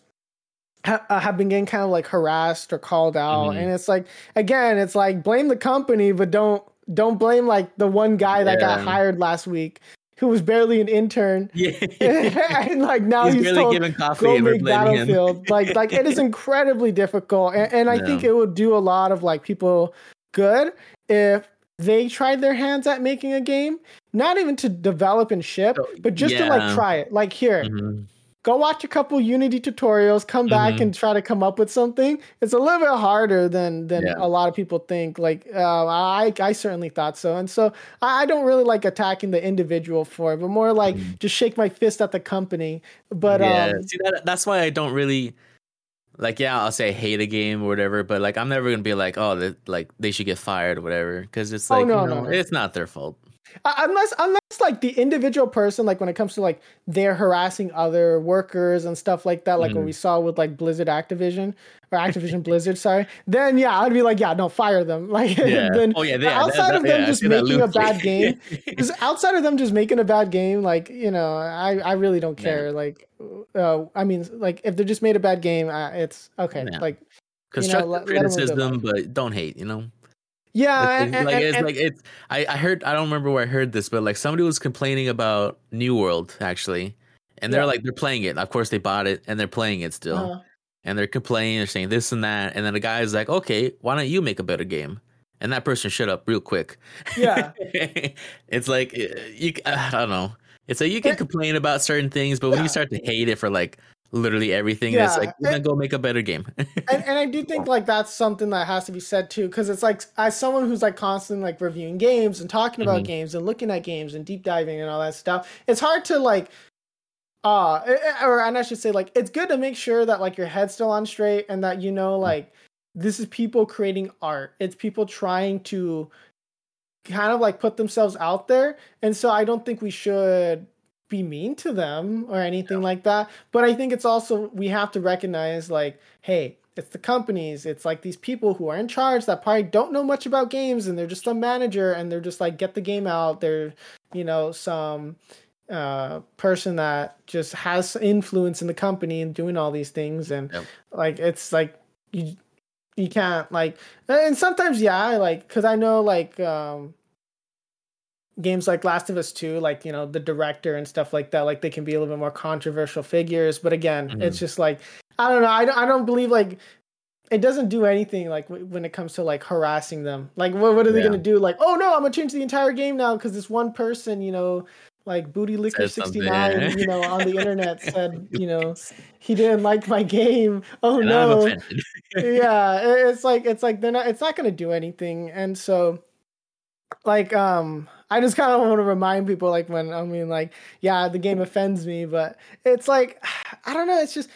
ha- uh, have been getting kind of like harassed or called out, Mhm. and it's like again, it's like blame the company, but don't don't blame like the one guy that got hired last week who was barely an intern, yeah. and like now he's, he's, told coffee go make battlefield like like it is incredibly difficult and, and i Yeah. think it would do a lot of like people good if they tried their hands at making a game not even to develop and ship but just to like try it like here Mhm. Go watch a couple Unity tutorials, come back Mhm. and try to come up with something. It's a little bit harder than than Yeah. a lot of people think. Like uh, I I certainly thought so, and so I, I don't really like attacking the individual for it, but more like Mhm. just shake my fist at the company. But yeah, um, see that that's why I don't really like. Yeah, I'll say hate a game or whatever, but like I'm never gonna be like, oh, they, like they should get fired or whatever, because it's Oh, like no, you know, no. it's not their fault. Uh, unless unless like the individual person like when it comes to like they're harassing other workers and stuff like that like what Mhm. we saw with like blizzard activision or activision blizzard sorry then yeah i'd be like yeah no fire them like Yeah. then oh yeah. yeah outside of them I just making a bad game, 'cause outside of them just making a bad game like you know i i really don't Yeah. care like uh i mean like if they just made a bad game uh, it's okay Yeah. like Constructive let- let 'em live their criticism, but don't hate. You know. Yeah It's, and, like and- it's and- like it's I, I heard I don't remember where I heard this, but like somebody was complaining about New World actually. And they're Yeah. like they're playing it. Of course they bought it and they're playing it still. uh, And they're complaining, they're saying this and that. And then the guy's like, Okay, why don't you make a better game? And that person shut up real quick. yeah it's like uh, you I don't know. It's like you can complain about certain things, but when Yeah. you start to hate it for like literally everything, it's Yeah. like we're gonna go make a better game. and, and I do think like that's something that has to be said too, because it's like as someone who's like constantly like reviewing games and talking about Mhm. games and looking at games and deep diving and all that stuff, it's hard to like, uh, eh, eh, or and I should say like it's good to make sure that like your head's still on straight and that you know like this is people creating art. It's people trying to kind of like put themselves out there, and so I don't think we should be mean to them or anything like that. But I think it's also we have to recognize like, hey, it's the companies, it's like these people who are in charge that probably don't know much about games and they're just a manager and they're just like get the game out. They're, you know, some uh person that just has influence in the company and doing all these things and Yep. like it's like you you can't like and sometimes yeah like because i know like um games like last of us 2 like you know the director and stuff like that like they can be a little bit more controversial figures but again Mhm. it's just like i don't know i don't, I don't believe like it doesn't do anything like w- when it comes to like harassing them. Like what, what are they Yeah. gonna do? Like oh no i'm gonna change the entire game now because this one person you know like booty liquor 69 you know on the internet said you know he didn't like my game. Oh and no. yeah it's like it's like they're not it's not going to do anything. And so like um i just kind of want to remind people like when i mean like yeah the game offends me but it's like i don't know it's just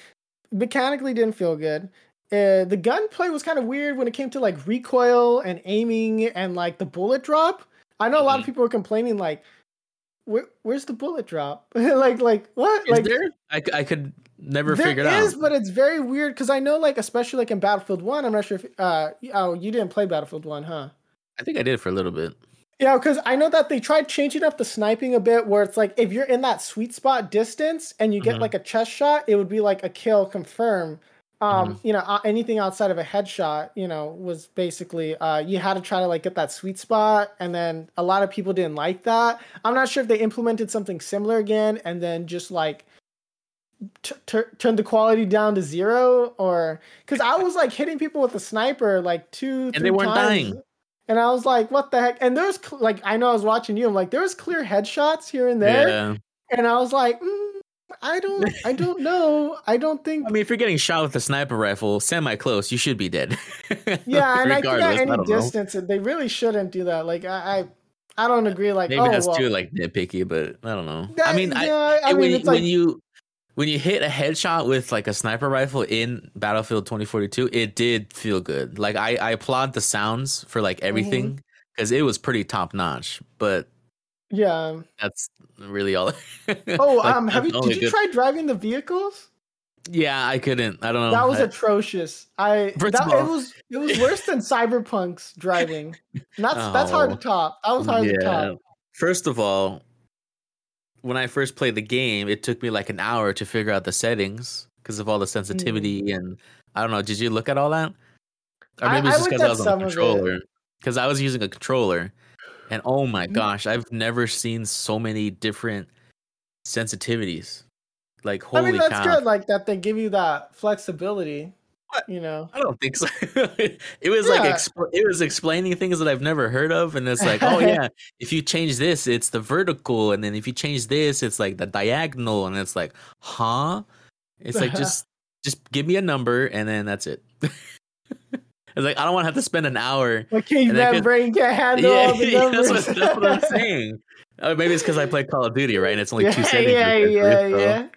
mechanically didn't feel good uh, the gunplay was kind of weird when it came to like recoil and aiming and like the bullet drop i know a lot of Mhm. people were complaining like where, where's the bullet drop like like what Is like there? I, I could never there figure it is, out. but it's very weird because I know, like, especially like in Battlefield One. I'm not sure if uh oh you didn't play Battlefield One, huh? I think I did for a little bit. Yeah, because I know that they tried changing up the sniping a bit, where it's like if you're in that sweet spot distance and you get Mhm. like a chest shot, it would be like a kill confirm. Um, Mm-hmm. you know, anything outside of a headshot, you know, was basically uh, you had to try to like get that sweet spot, and then a lot of people didn't like that. I'm not sure if they implemented something similar again, and then just like t- tur- turned the quality down to zero, or because I was like hitting people with a sniper like two, And three they weren't times. dying. And I was like, what the heck? And there's cl- like, I know I was watching you. I'm like, there was clear headshots here and there. Yeah. And I was like, mm, I don't, I don't know. I don't think. I mean, if you're getting shot with a sniper rifle semi close, you should be dead. yeah, and I think at any don't know. distance, they really shouldn't do that. Like, I, I, I don't agree. Like, Maybe oh, that's well, too like nitpicky, but I don't know. I mean, I, yeah, I, when, mean, it's like, when you when you hit a headshot with like a sniper rifle in Battlefield 2042, it did feel good. Like I, I applaud the sounds for like everything because it was pretty top notch. But yeah. that's really all. Oh, Like, um, have you? Did you good- try driving the vehicles? Yeah, I couldn't. I don't know. That was I- atrocious. I that all- it was it was worse than Cyberpunk's driving. And that's that's hard to Oh. top. That was hard to top. First of all, when I first played the game, it took me like an hour to figure out the settings because of all the sensitivity and I don't know. Did you look at all that? Or Mm. I- maybe I it's just because I at was on some the of it. controller. Because I was using a controller, and oh my Mm. gosh, I've never seen so many different sensitivities. Like holy I mean, that's cow! good. Like that, they give you that flexibility. You know. I don't think so. it was like Yeah. expl- it was explaining things that I've never heard of, and it's like, oh yeah, if you change this, it's the vertical, and then if you change this, it's like the diagonal, and it's like, huh? It's like just just give me a number, and then that's it. it's like I don't want to have to spend an hour. My caveman then could- brain can't handle all the yeah, numbers. that's what, that's what I'm saying. Oh, maybe it's because I play Call of Duty, right? And it's only two yeah, settings. yeah, yeah, yeah.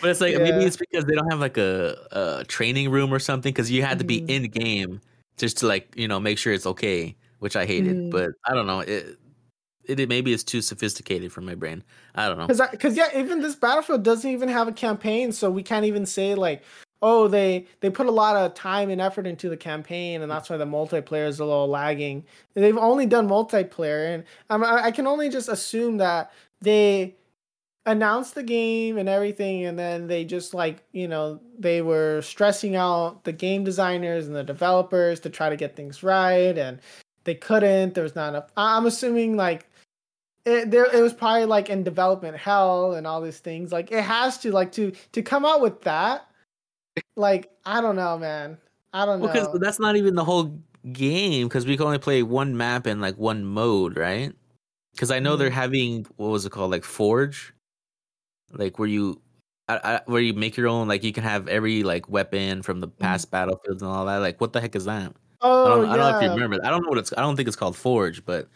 But it's like maybe it's because they don't have like a, a training room or something because you had to be Mhm. in game just to like you know make sure it's okay, which I hated. Mhm. But I don't know. It, it it maybe it's too sophisticated for my brain. I don't know. Because, yeah, even this battlefield doesn't even have a campaign, so we can't even say like, oh, they they put a lot of time and effort into the campaign, and that's why the multiplayer is a little lagging. They've only done multiplayer, and um, I, I can only just assume that they announced the game and everything, and then they just like you know they were stressing out the game designers and the developers to try to get things right, and they couldn't. There was not enough. I'm assuming like it there it was probably like in development hell and all these things. Like it has to like to to come out with that. Like I don't know, man. I don't Well, know. because that's not even the whole game because we can only play one map and like one mode, right? Because I know they're Mhm. having what was it called, like Forge, like where you. I, I, where you make your own, like you can have every like weapon from the past battlefields and all that. Like, what the heck is that? I oh don't, yeah. I don't know if you remember. I don't know what it's. I don't think it's called Forge, but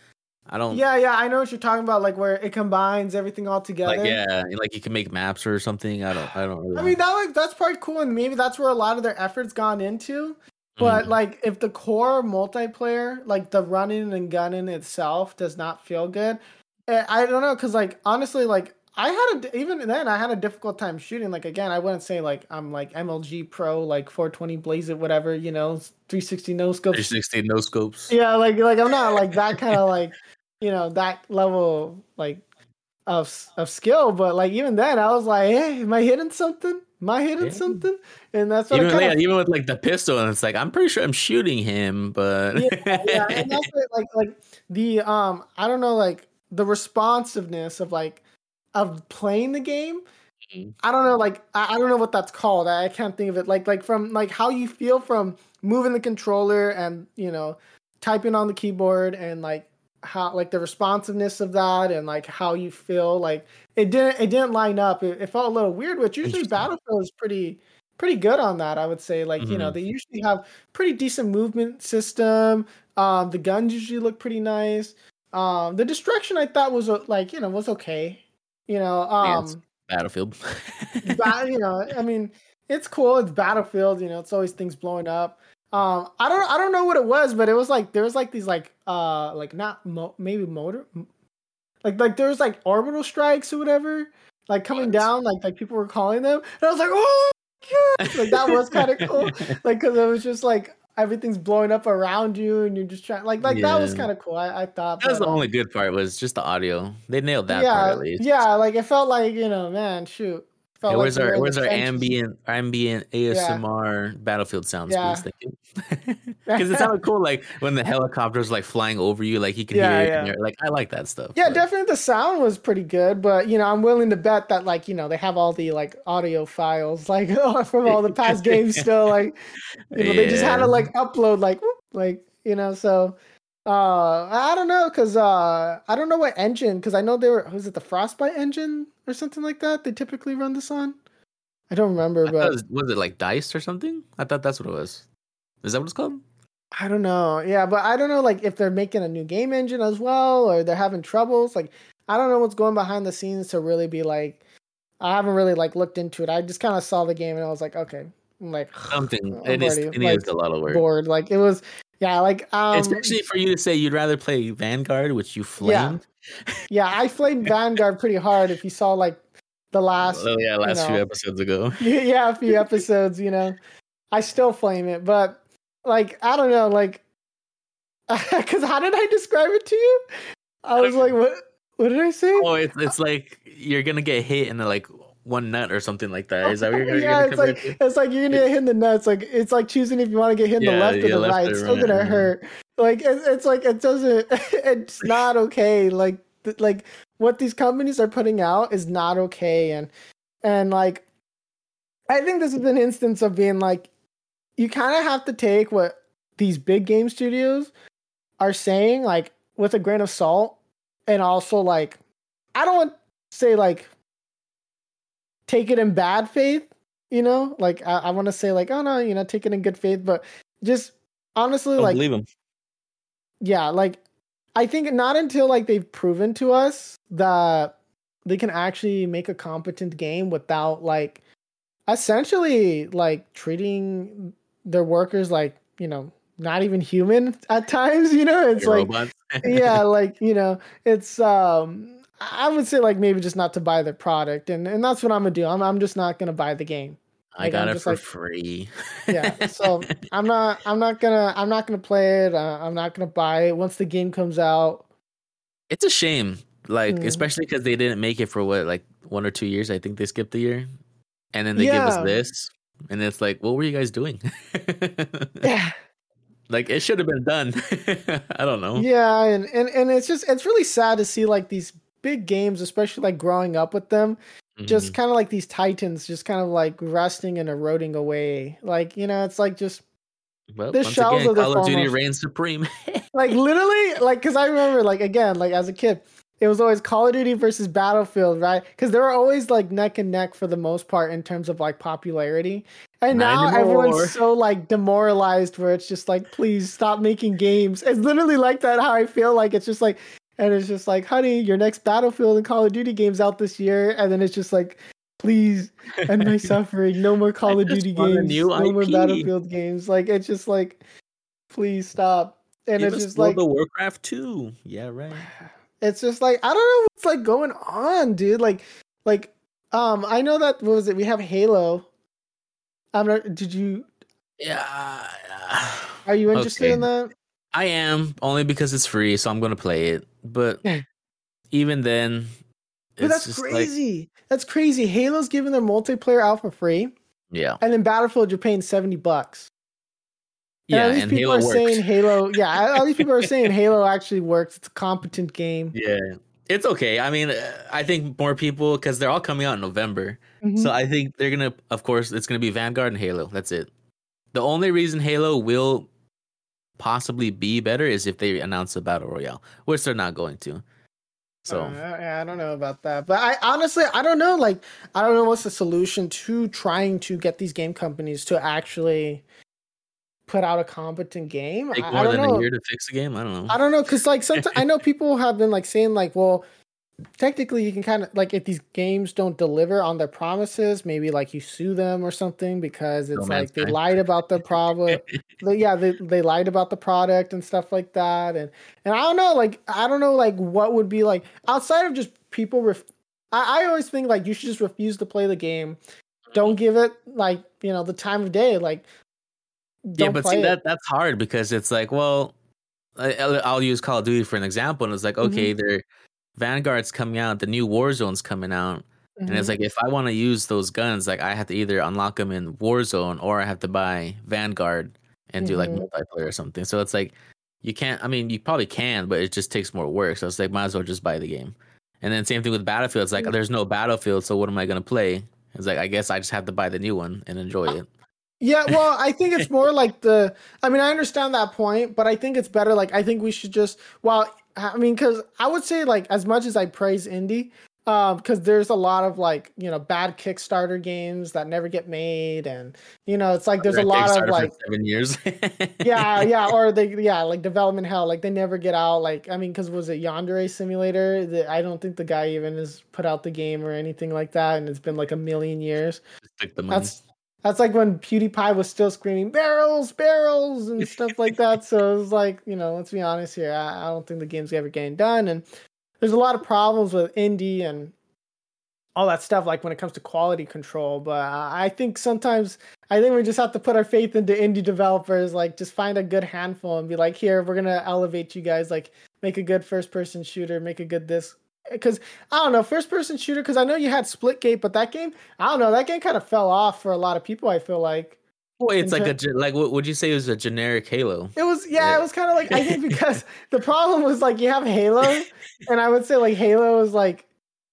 I don't. Yeah, yeah, I know what you're talking about. Like where it combines everything all together. Like yeah, like you can make maps or something. I don't. I don't. Really I mean that like that's probably cool, and maybe that's where a lot of their efforts gone into. But Mhm. like, if the core multiplayer, like the running and gunning itself, does not feel good, eh, I don't know. Cause like honestly, like I had a even then I had a difficult time shooting. Like again, I wouldn't say like I'm like MLG pro, like 420 blaze it, whatever, you know, 360 no scopes. 360 no scopes. Yeah, like like I'm not like that kind of like you know that level like of of skill, but like even then I was like, hey, am I hitting something? Am I hitting Yeah. something? And that's what Even, I kind yeah, of even with like the pistol, and it's like I'm pretty sure I'm shooting him, but yeah, yeah, and that's what, like like the um I don't know like the responsiveness of like of playing the game. Mhm. I don't know like I, I don't know what that's called. I, I can't think of it. Like like from like how you feel from moving the controller and you know typing on the keyboard and like how like the responsiveness of that and like how you feel like it didn't it didn't line up. It, it felt a little weird, which usually Battlefield is pretty pretty good on that. I would say like you know Mhm. they usually have pretty decent movement system. Um, the guns usually look pretty nice. Um, the destruction I thought was uh, like you know was okay. You know, Yeah, um, it's- Battlefield. ba- you know, I mean, it's cool. It's Battlefield. You know, it's always things blowing up. Um, I don't, I don't know what it was, but it was like there was like these like, uh, like not mo- maybe motor, like like there was like orbital strikes or whatever, like coming What? down, like like people were calling them, and I was like, oh, God! like that was kind of cool, like because it was just like everything's blowing up around you, and you're just trying, like like that was kind of cool. I, I thought That was the only good part was just the audio. They nailed that yeah, part at least. yeah, like it felt like you know, man, shoot. Felt Yeah, where's were our where's our trenches. ambient ambient ASMR battlefield sounds, Yeah. Thank you. Because it sounded cool, like when the helicopter's like flying over you, like you can Yeah, hear it. yeah. and you're- Like I like that stuff. Yeah, but- definitely the sound was pretty good, but you know, I'm willing to bet that like, you know, they have all the like audio files like from all the past games still like you know, they just had to like upload like whoop, like, you know, so uh I don't know cuz uh I don't know what engine cuz I know they were was it the Frostbite engine or something like that they typically run this on? I don't remember, I thought it but was, was it like dice or something? I thought that's what it was. Is that what it's called? I don't know. Yeah, but I don't know like if they're making a new game engine as well or they're having troubles. Like I don't know what's going behind the scenes to really be like I haven't really like looked into it. I just kind of saw the game and I was like, okay. I'm like Something. I'm It is. It like, a lot of work. bored. Like it was yeah, like um Especially for you to say you'd rather play Vanguard, which you flamed. yeah, I flamed Vanguard pretty hard if you saw like the last Oh yeah, last few know. episodes ago. yeah, a few episodes, you know. I still flame it, but like I don't know, like cuz how did I describe it to you? I was like what what did I say? Oh, it's it's like you're gonna get hit in the like one nut or something like that. Is that what you're gonna, yeah, it's like it it's like you're gonna get hit in the nuts. Like it's like choosing if you want to get hit in the Yeah, left or the left right. It's still right, gonna hurt. Like it's, it's like it doesn't. It's not okay. Like th- like what these companies are putting out is not okay. And and like I think this is an instance of being like you kind of have to take what these big game studios are saying like with a grain of salt and also like I don't want to say like take it in bad faith, you know? Like I, I want to say like, oh no, you know, take it in good faith, but just honestly Don't like believe him. yeah, like I think not until like they've proven to us that they can actually make a competent game without like essentially like treating their workers like, you know, not even human at times, you know? It's like yeah, like, you know, it's um I would say like maybe just not to buy their product and and that's what I'm going to do. I'm I'm just not going to buy the game. I got I'm it just for like- free. Yeah. So I'm not I'm not going to I'm not to play it. Uh, I'm not going to buy it once the game comes out. It's a shame, like Mm. especially because they didn't make it for what like one or two years. I think they skipped a year, and then they give us this, and it's like, what were you guys doing? Yeah. like it should have been done. I don't know. Yeah, and, and and it's just it's really sad to see like these big games, especially like growing up with them, just Mhm. kind of like these titans just kind of like rusting and eroding away. Like, you know, it's like just well, the shells again, of the Call of Duty reigns supreme. like literally like because i remember like again like as a kid it was always call of duty versus battlefield right because they were always like neck and neck for the most part in terms of like popularity and Not now anymore. everyone's so like demoralized where it's just like please stop making games it's literally like that how i feel like it's just like and it's just like honey your next battlefield and call of duty games out this year and then it's just like please end my suffering no more call of duty games new no more battlefield games like it's just like please stop and Give it's just like the Warcraft 2. Yeah, right. it's just like I don't know what's like going on, dude. Like, like, um, I know that what was it? We have Halo. I'm not. Did you? Yeah. Are you interested Okay. in that? I am only because it's free, so I'm gonna play it. But even then, But that's just like crazy. that's crazy. Halo's giving their multiplayer out for free, yeah, and then Battlefield you're paying seventy bucks. And yeah, at least and people Halo are works. saying Halo. Yeah, at least people are saying Halo actually works. It's a competent game. yeah, it's okay. I mean, uh, I think more people because they're all coming out in November, Mhm. so I think they're gonna. Of course, it's gonna be Vanguard and Halo. That's it. The only reason Halo will possibly be better is if they announce a battle royale, which they're not going to. So Uh, I, I don't know about that, but I honestly I don't know. Like I don't know what's the solution to trying to get these game companies to actually put out a competent game. take I, I more don't than know. a year to fix a game. I don't know. I don't know because like sometimes I know people have been like saying like, well, technically you can kind of like if these games don't deliver on their promises, maybe like you sue them or something because it's No like they lied about their problem. Yeah, they they lied about the product and stuff like that, and and I don't know, like I don't know, like what would be like outside of just people. Ref- I I always think like you should just refuse to play the game. Don't give it like you know the time of day. Like yeah, don't but play see it. that that's hard because it's like, well, I, I'll I'll use Call of Duty for an example, and it's like, Mm-hmm. okay, their Vanguard's coming out, the new Warzone's coming out, and it's Mhm. like if I want to use those guns, like I have to either unlock them in Warzone or I have to buy Vanguard and do like Mhm. multiplayer or something. So it's like you can't. I mean, you probably can, but it just takes more work. So it's like might as well just buy the game. And then same thing with Battlefield. It's like Mm. there's no Battlefield, so what am I gonna play? It's like I guess I just have to buy the new one and enjoy it. Yeah, well, I think it's more like the. I mean, I understand that point, but I think it's better. Like, I think we should just. Well, I mean, because I would say like as much as I praise indie, um, because there's a lot of like you know bad Kickstarter games that never get made, and you know it's like there's a lot of like seven years. yeah, yeah, or they yeah like development hell, like they never get out. Like I mean, because was it Yandere Simulator? The, I don't think the guy even has put out the game or anything like that, and it's been like a million years. Just took the money. That's that's like when PewDiePie was still screaming barrels, barrels, and stuff like that. So it was like, you know, let's be honest here. I, I don't think the game's ever getting done, and there's a lot of problems with indie and all that stuff. Like when it comes to quality control, but I I think sometimes I think we just have to put our faith into indie developers. Like just find a good handful and be like, here, we're gonna elevate you guys. Like make a good first person shooter, make a good this because I don't know first person shooter because I know you had Splitgate, but that game I don't know that game kind of fell off for a lot of people. I feel like Well, it's like a like what would you say it was a generic Halo? it was yeah, Yeah. it was kind of like I think because the problem was like you have Halo, and I would say like Halo is like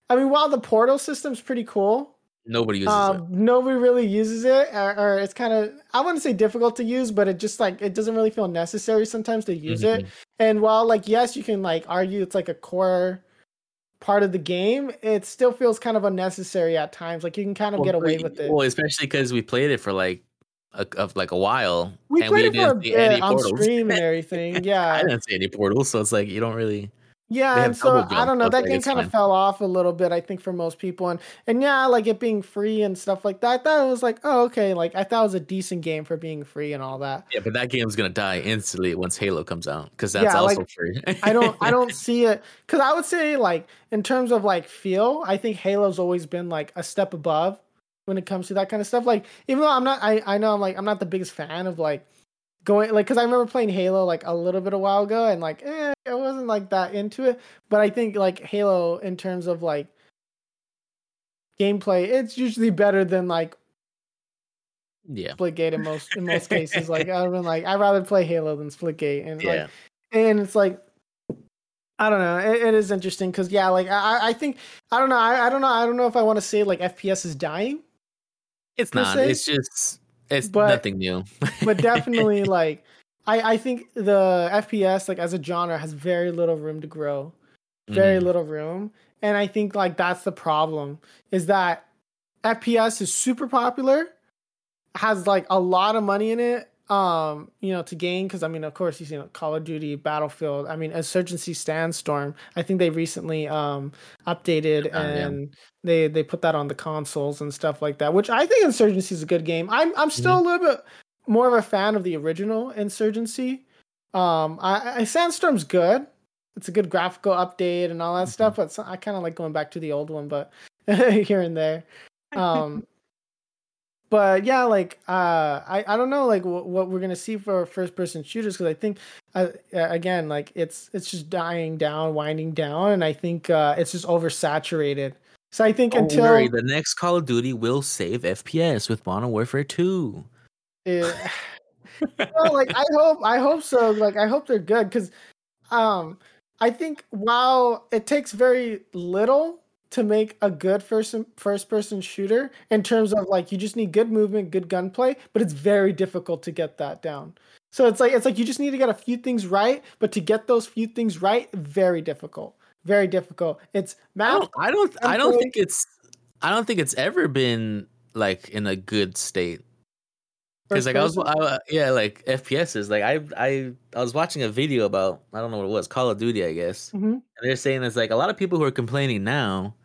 I mean while the portal system's pretty cool, Nobody uses um, it. nobody really uses it, or, or it's kind of I wouldn't say difficult to use, but it just like it doesn't really feel necessary sometimes to use it. Mhm. And while like yes, you can like argue it's like a core part of the game, it still feels kind of unnecessary at times. Like you can kind of get away we- with it. Well, especially because we played it for like a, of like a while. we and played it for a didn't see any bit on portals. stream and everything. Yeah, I didn't see any portals, so it's like you don't really. Yeah. And so I don't know. That like game kind of fell off a little bit, I think, for most people. And and yeah, like it being free and stuff like that. I thought it was like, oh, okay. Like I thought it was a decent game for being free and all that. Yeah, but that game's gonna die instantly once Halo comes out because that's Yeah, also like, free. I don't I don't see it because I would say like in terms of like feel, I think Halo's always been like a step above when it comes to that kind of stuff. Like even though I'm not I I know I'm like I'm not the biggest fan of like going like because I remember playing Halo like a little bit a while ago and like eh, I wasn't like that into it. But I think like Halo in terms of like gameplay, it's usually better than like yeah, Splitgate in most in most cases. Like I've been like I'd rather play Halo than Splitgate and like yeah. and it's like I don't know. It, it is interesting because yeah, like I, I think I don't know. I, I don't know. I don't know if I want to say like FPS is dying, It's not. se, It's just it's but- nothing new. but definitely like I I think the FPS like as a genre has very little room to grow, very Mhm. little room, and I think like that's the problem is that FPS is super popular, has like a lot of money in it, um, you know, to gain because I mean, of course, you know, Call of Duty, Battlefield. I mean, Insurgency Sandstorm. I think they recently um updated Oh, yeah. and they they put that on the consoles and stuff like that, which I think Insurgency is a good game. I'm I'm still Mm-hmm. a little bit more of a fan of the original Insurgency. Um, I, I Sandstorm's good. It's a good graphical update and all that Mm-hmm. stuff, but so- I kind of like going back to the old one, but here and there. Um, but yeah, like uh, I I don't know like what, what we're gonna see for first person shooters because I think uh, again like it's it's just dying down, winding down, and I think uh, it's just oversaturated. So I think Don't until worry, the next Call of Duty will save FPS with Modern Warfare 2. Yeah. well, like I hope I hope so. Like I hope they're good because um I think while it takes very little to make a good first first person shooter in terms of like you just need good movement, good gunplay, but it's very difficult to get that down. So it's like it's like you just need to get a few things right, but to get those few things right, very difficult. Very difficult. It's I map don't I don't I don't think it's I don't think it's ever been like in a good state. Because like I was. I, yeah, like FPS is like I, I, I was watching a video about I don't know what it was Call of Duty, I guess, Mhm. and they're saying it's like a lot of people who are complaining now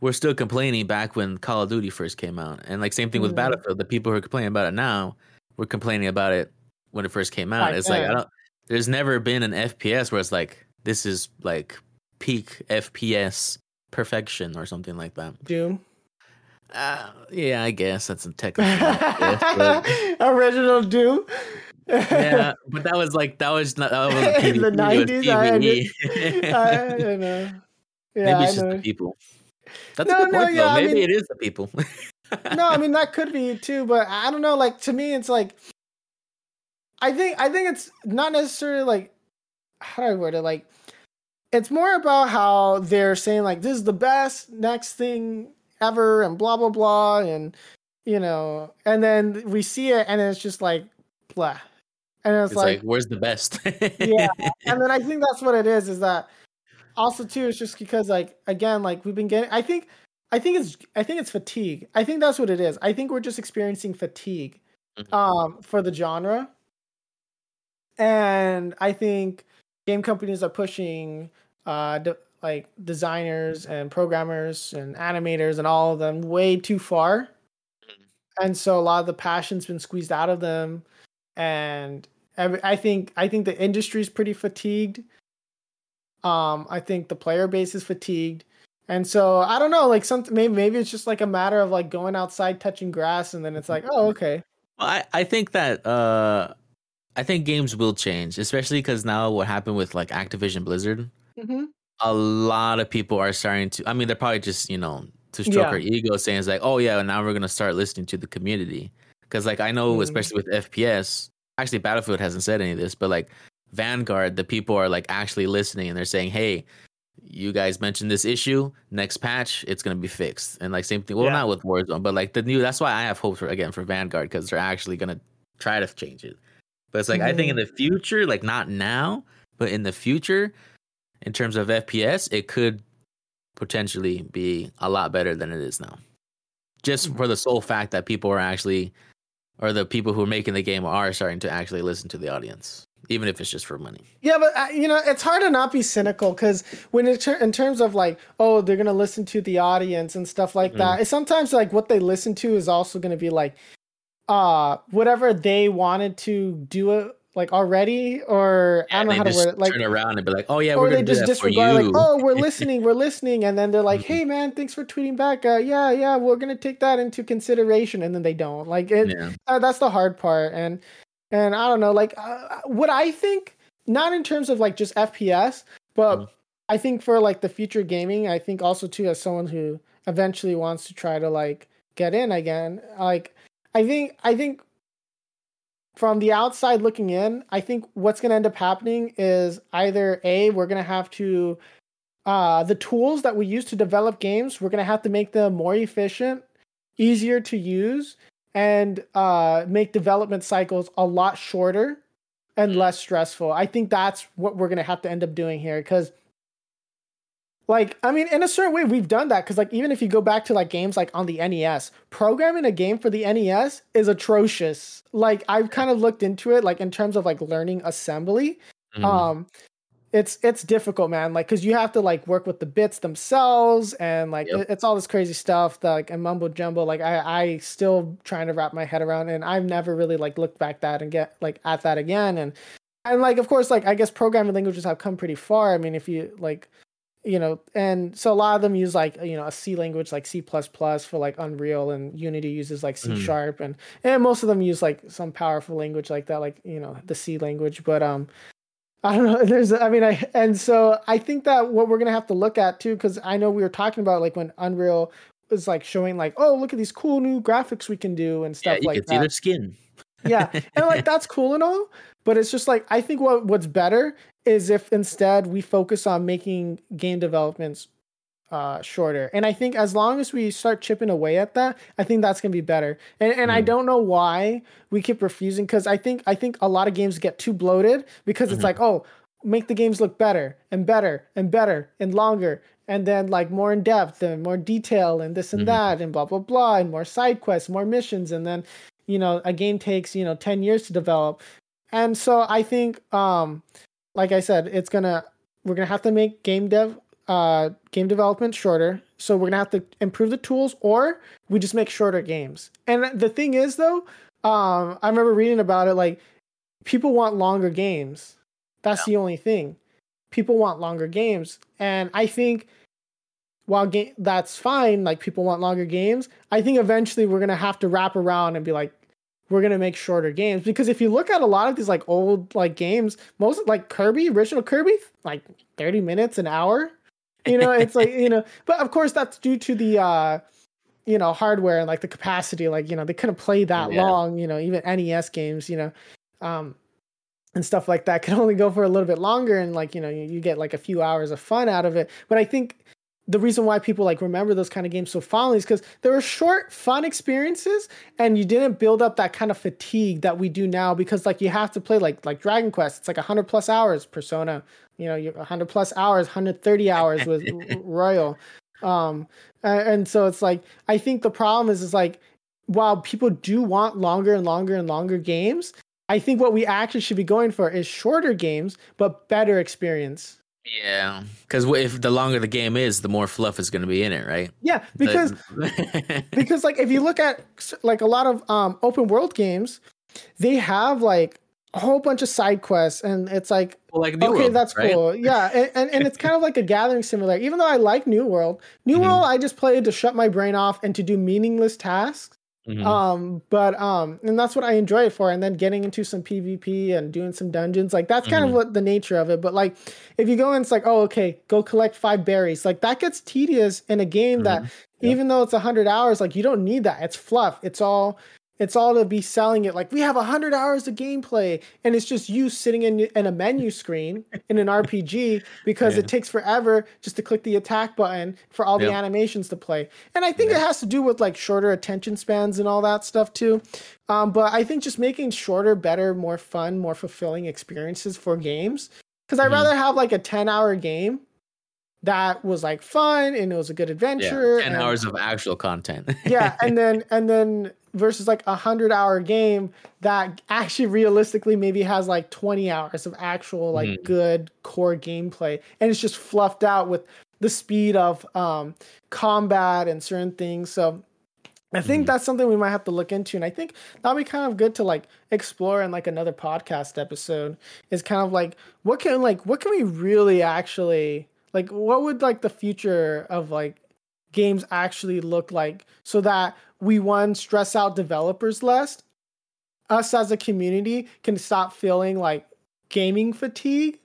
were still complaining back when Call of Duty first came out, and like same thing with Mm. Battlefield. The people who are complaining about it now were complaining about it when it first came out. Back it's like I don't. There's never been an FPS where it's like this is like peak FPS perfection or something like that. Doom. Uh, yeah, I guess that's a technical. but- Original Doom. yeah, but that was like that was not that was In the PvP, it was 90s, I I don't know. Yeah, Maybe I it's just know. the people. That's No, a good no, point yeah, though. I Maybe mean- it is the people. no, I mean that could be too, but I don't know. Like to me, it's like I think I think it's not necessarily like how do I word it? Like it's more about how they're saying like this is the best next thing ever and blah blah blah and you know and then we see it and it's just like blah and it's, it's like like, where's the best? yeah and then i think that's what it is is that also too it's just because like again like we've been getting i think i think it's i think it's fatigue. I think that's what it is. I think we're just experiencing fatigue Mhm. um for the genre. And i think game companies are pushing uh de- like designers and programmers and animators and all of them way too far. And so a lot of the passion's been squeezed out of them. And i think i think the industry's pretty fatigued um i think the player base is fatigued and so i don't know like something maybe, maybe it's just like a matter of like going outside touching grass and then it's like oh okay Well, I, I think that uh I think games will change, especially because now what happened with like Activision Blizzard, mm-hmm. a lot of people are starting to. I mean, they're probably just you know to stroke Yeah. our ego, saying it's like, oh yeah, now we're gonna start listening to the community. Because like I know, Mm. especially with FPS, actually Battlefield hasn't said any of this, but like Vanguard, the people are like actually listening and they're saying, hey, you guys mentioned this issue. Next patch, it's gonna be fixed. And like same thing. Well, Yeah. not with Warzone, but like the new. That's why I have hope for again for Vanguard because they're actually gonna try to change it. But it's like I think in mm-hmm. the future, like not now, but in the future, in terms of FPS, it could potentially be a lot better than it is now. Just mm. for the sole fact that people are actually, or the people who are making the game are starting to actually listen to the audience, even if it's just for money. Yeah, but uh, you know, it's hard to not be cynical because when it ter- in terms of like, oh, they're gonna listen to the audience and stuff like Mm. that. It's sometimes like what they listen to is also gonna be like, uh, whatever they wanted to do it like already, or I don't know how to word it. Like, turn around and be like, "Oh yeah, or we're they just disregard you." like, oh, we're listening, we're listening, and then they're like, Mhm. hey man, thanks for tweeting back. Uh, yeah, yeah, we're gonna take that into consideration, and then they don't. Like it, yeah. uh, that's the hard part and and i don't know like uh, what i think not in terms of like just fps but Mhm. i think for like the future gaming i think also too as someone who eventually wants to try to like get in again like i think i think from the outside looking in i think what's going to end up happening is either a we're going to have to uh the tools that we use to develop games we're going to have to make them more efficient easier to use and uh, make development cycles a lot shorter and less stressful. I think that's what we're gonna have to end up doing here because. Like, I mean, in a certain way, we've done that because, like, even if you go back to like games like on the NES, programming a game for the NES is atrocious. Like, I've kind of looked into it, like in terms of like learning assembly Mhm. um it's it's difficult man like because you have to like work with the bits themselves and like Yep. it's all this crazy stuff that like and mumbo jumbo like i i still trying to wrap my head around and i've never really like looked back that and get like at that again and and like of course like i guess programming languages have come pretty far i mean if you like you know and so a lot of them use like you know a c language like c++ for like unreal and unity uses like c Mhm. sharp and and most of them use like some powerful language like that like you know the c language but um I don't know. There's, I mean, I and so I think that what we're gonna have to look at too, because I know we were talking about like when Unreal was like showing like, oh, look at these cool new graphics we can do and stuff yeah, stuff you like can see their that. skin. yeah, and like that's cool and all, but it's just like I think what what's better is if instead we focus on making game developments uh shorter and i think as long as we start chipping away at that i think that's going to be better and and i Mhm. don't know why we keep refusing because i think i think a lot of games get too bloated because it's Mhm. like oh make the games look better and better and better and longer and then like more in depth and more detail and this and Mhm. that and blah blah blah and more side quests more missions and then you know a game takes you know 10 years to develop and so i think um like i said it's gonna we're gonna have to make game dev uh game development shorter. So we're gonna have to improve the tools or we just make shorter games. And the thing is though um i remember reading about it like people want longer games. That's the only thing. People want longer games. And i think while ga- that's fine like people want longer games i think eventually we're gonna have to wrap around and be like we're gonna make shorter games. Because if you look at a lot of these like old like games most like kirby original kirby like 30 minutes an hour you know it's like you know but of course that's due to the uh you know hardware and like the capacity like you know they couldn't play that Yeah. long you know even nes games you know um and stuff like that can only go for a little bit longer and like you know you, you get like a few hours of fun out of it but i think the reason why people like remember those kind of games so fondly is because they were short fun experiences and you didn't build up that kind of fatigue that we do now because like you have to play like like dragon quest it's like 100 plus hours persona you know you 100 plus hours 130 hours with royal um and so it's like i think the problem is is like while people do want longer and longer and longer games i think what we actually should be going for is shorter games but better experience Yeah, because if the longer the game is, the more fluff is going to be in it, right? yeah because because like if you look at like a lot of um open world games they have like a whole bunch of side quests and it's like well, like okay World, that's right? cool yeah and, and, and it's kind of like a gathering simulator even though i like new world new Mhm. world i just played to shut my brain off and to do meaningless tasks Mhm. um but um and that's what i enjoy it for and then getting into some pvp and doing some dungeons like that's kind Mhm. of what the nature of it but like if you go and it's like oh okay go collect five berries like that gets tedious in a game that Mhm. Yep. even though it's 100 hours like you don't need that it's fluff it's all it's all to be selling it like we have 100 hours of gameplay and it's just you sitting in, in a menu screen in an rpg because Yeah. it takes forever just to click the attack button for all the animations to play and i think it has to do with like shorter attention spans and all that stuff too um, but i think just making shorter better more fun more fulfilling experiences for games because i'd Mhm. rather have like a 10 hour game that was like fun and it was a good Yeah, adventure ten and- hours of actual content. yeah and then and then versus like a hundred hour game that actually realistically maybe has like 20 hours of actual like Mhm. good core gameplay and it's just fluffed out with the speed of um combat and certain things so i think Mhm. that's something we might have to look into and i think that'll be kind of good to like explore in like another podcast episode is kind of like what can like what can we really actually like what would like the future of like games actually look like so that we one stress out developers less. Us as a community can stop feeling like gaming fatigue.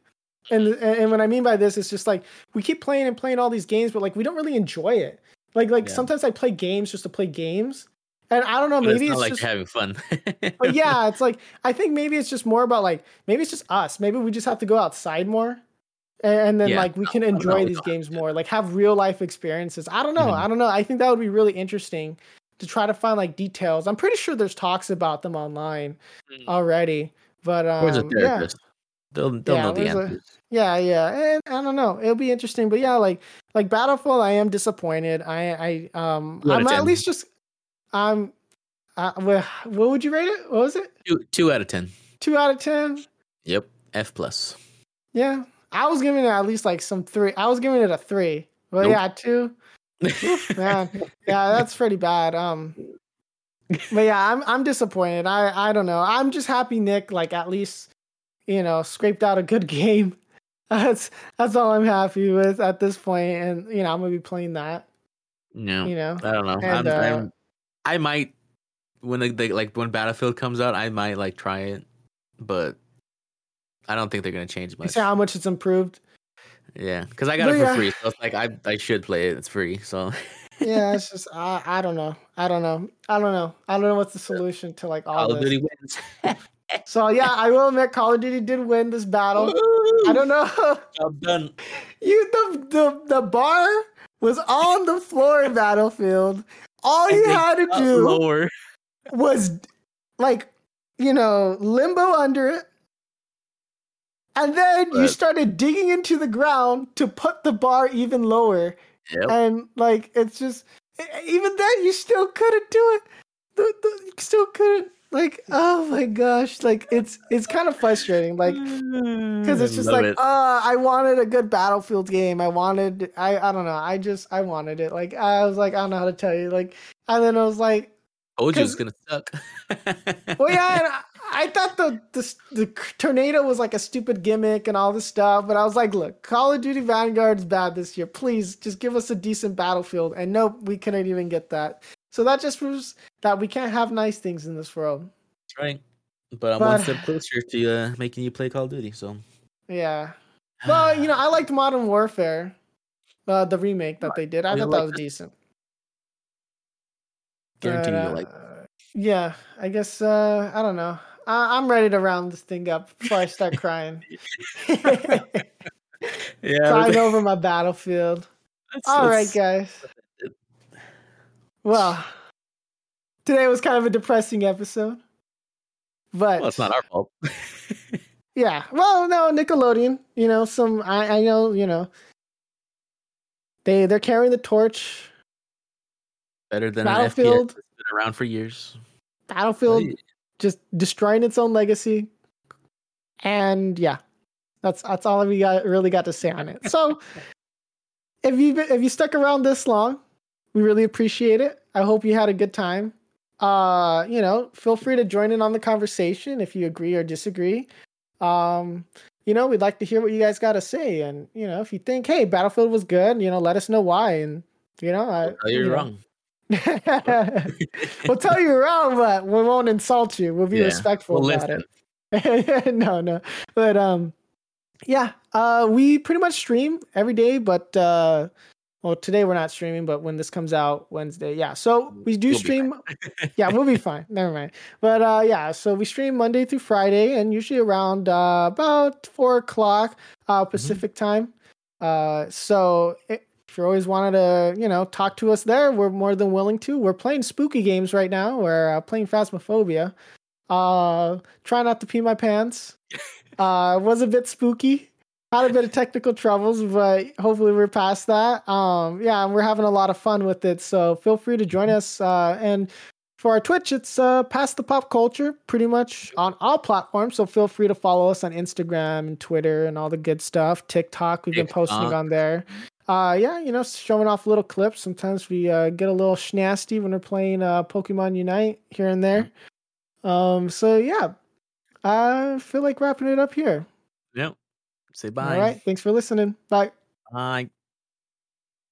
And and what i mean by this is just like we keep playing and playing all these games but like we don't really enjoy it. Like like Yeah. sometimes i play games just to play games. And i don't know maybe it's it's, like just having fun. but yeah it's like i think maybe it's just more about like maybe it's just us. Maybe we just have to go outside more. And, then Yeah. like we can enjoy these games more like have real life experiences. I don't know. Mhm. i don't know. I think that would be really interesting to try to find like details i'm pretty sure there's talks about them online Mm. already but Where's a um yeah? They'll they'll Yeah, know the where's a- answers. yeah yeah and i don't know it'll be interesting but yeah like like battlefield i am disappointed i i um Two out i'm at 10. least just i'm uh, wha- what would you rate it what was it Two two out of ten. two out of ten Yep, F plus. Yeah, I was giving it at least like some three. I was giving it a three. Well, Nope. yeah, two. Man, yeah, that's pretty bad. Um, but yeah, I'm I'm disappointed. I I don't know. I'm just happy Nick like at least you know scraped out a good game. That's that's all I'm happy with at this point, and you know I'm gonna be playing that. No, You know, I don't know. And, I'm, uh, I'm, I might when the, the like when Battlefield comes out, I might like try it, but I don't think they're gonna change you much. see how much it's improved. Yeah, because I got But it for yeah. free, so it's like I I should play it. It's free, so Yeah, it's just I I don't know. I don't know. I don't know. I don't know what's the solution to like all Call of this. Duty wins. So yeah, I will admit Call of Duty did win this battle. I don't know. I'm done. You the the the bar was on the floor in Battlefield. All you had to do lower. was like, you know, limbo under it. And then you started digging into the ground to put the bar even lower. Yep. And like it's just even then you still couldn't do it. You still couldn't like oh my gosh, like it's it's kind of frustrating. Like because it's just like it. uh i wanted a good battlefield game i wanted i i don't know i just i wanted it like i was like i don't know how to tell you like and then i was like told you it was 'cause- gonna suck. well yeah and I, thought the, the the tornado was like a stupid gimmick and all this stuff but i was like look call of duty vanguard's bad this year please just give us a decent battlefield and nope we couldn't even get that so that just proves that we can't have nice things in this world That's right. But I'm one But- step closer to uh, making you play Call of Duty. So yeah well you know i liked modern warfare uh, the remake that they did i thought that was this? decent guarantee But, you like. uh, Yeah, I guess uh, I don't know. I- I'm ready to round this thing up before I start crying. Yeah. crying over my battlefield. All right, guys. Well, today was kind of a depressing episode, but Well, it's not our fault. yeah. Well, no, Nickelodeon. You know, some I, I know. You know, they they're carrying the torch. Better than an FPS Battlefield. that's been around for years. Battlefield Hey, just destroying its own legacy. And yeah, that's that's all we got really got to say on it. So if you if you stuck around this long, we really appreciate it. I hope you had a good time. Uh, you know, feel free to join in on the conversation if you agree or disagree. Um, you know, we'd like to hear what you guys got to say, and you know, if you think, hey, Battlefield was good, you know, let us know why, and you know, I, you're you know. we'll tell you wrong, but we won't insult you. We'll be Yeah, respectful we'll about it. no, no. But um yeah, uh we pretty much stream every day, but uh well, today we're not streaming, but when this comes out Wednesday, yeah. So we do We'll stream. yeah, we'll be fine. Never mind. But uh, yeah, so we stream Monday through Friday, and usually around uh, about four o'clock uh, Pacific time. Uh, so i- if you always wanted to, you know, talk to us there, we're more than willing to. We're playing spooky games right now. We're uh, playing Phasmophobia. Uh, try not to pee my pants. Uh, was a bit spooky had a bit of technical troubles, but hopefully we're past that. Um, yeah, and we're having a lot of fun with it. So feel free to join us. Uh, and for our Twitch, it's uh, past the pop culture, pretty much on all platforms. So feel free to follow us on Instagram and Twitter and all the good stuff. TikTok, we've been posting on there. Uh, yeah, you know, showing off little clips. Sometimes we uh, get a little schnasty when we're playing uh, Pokemon Unite here and there. Um, so yeah, I feel like wrapping it up here. Yep. Say bye. All right, thanks for listening. Bye. Bye.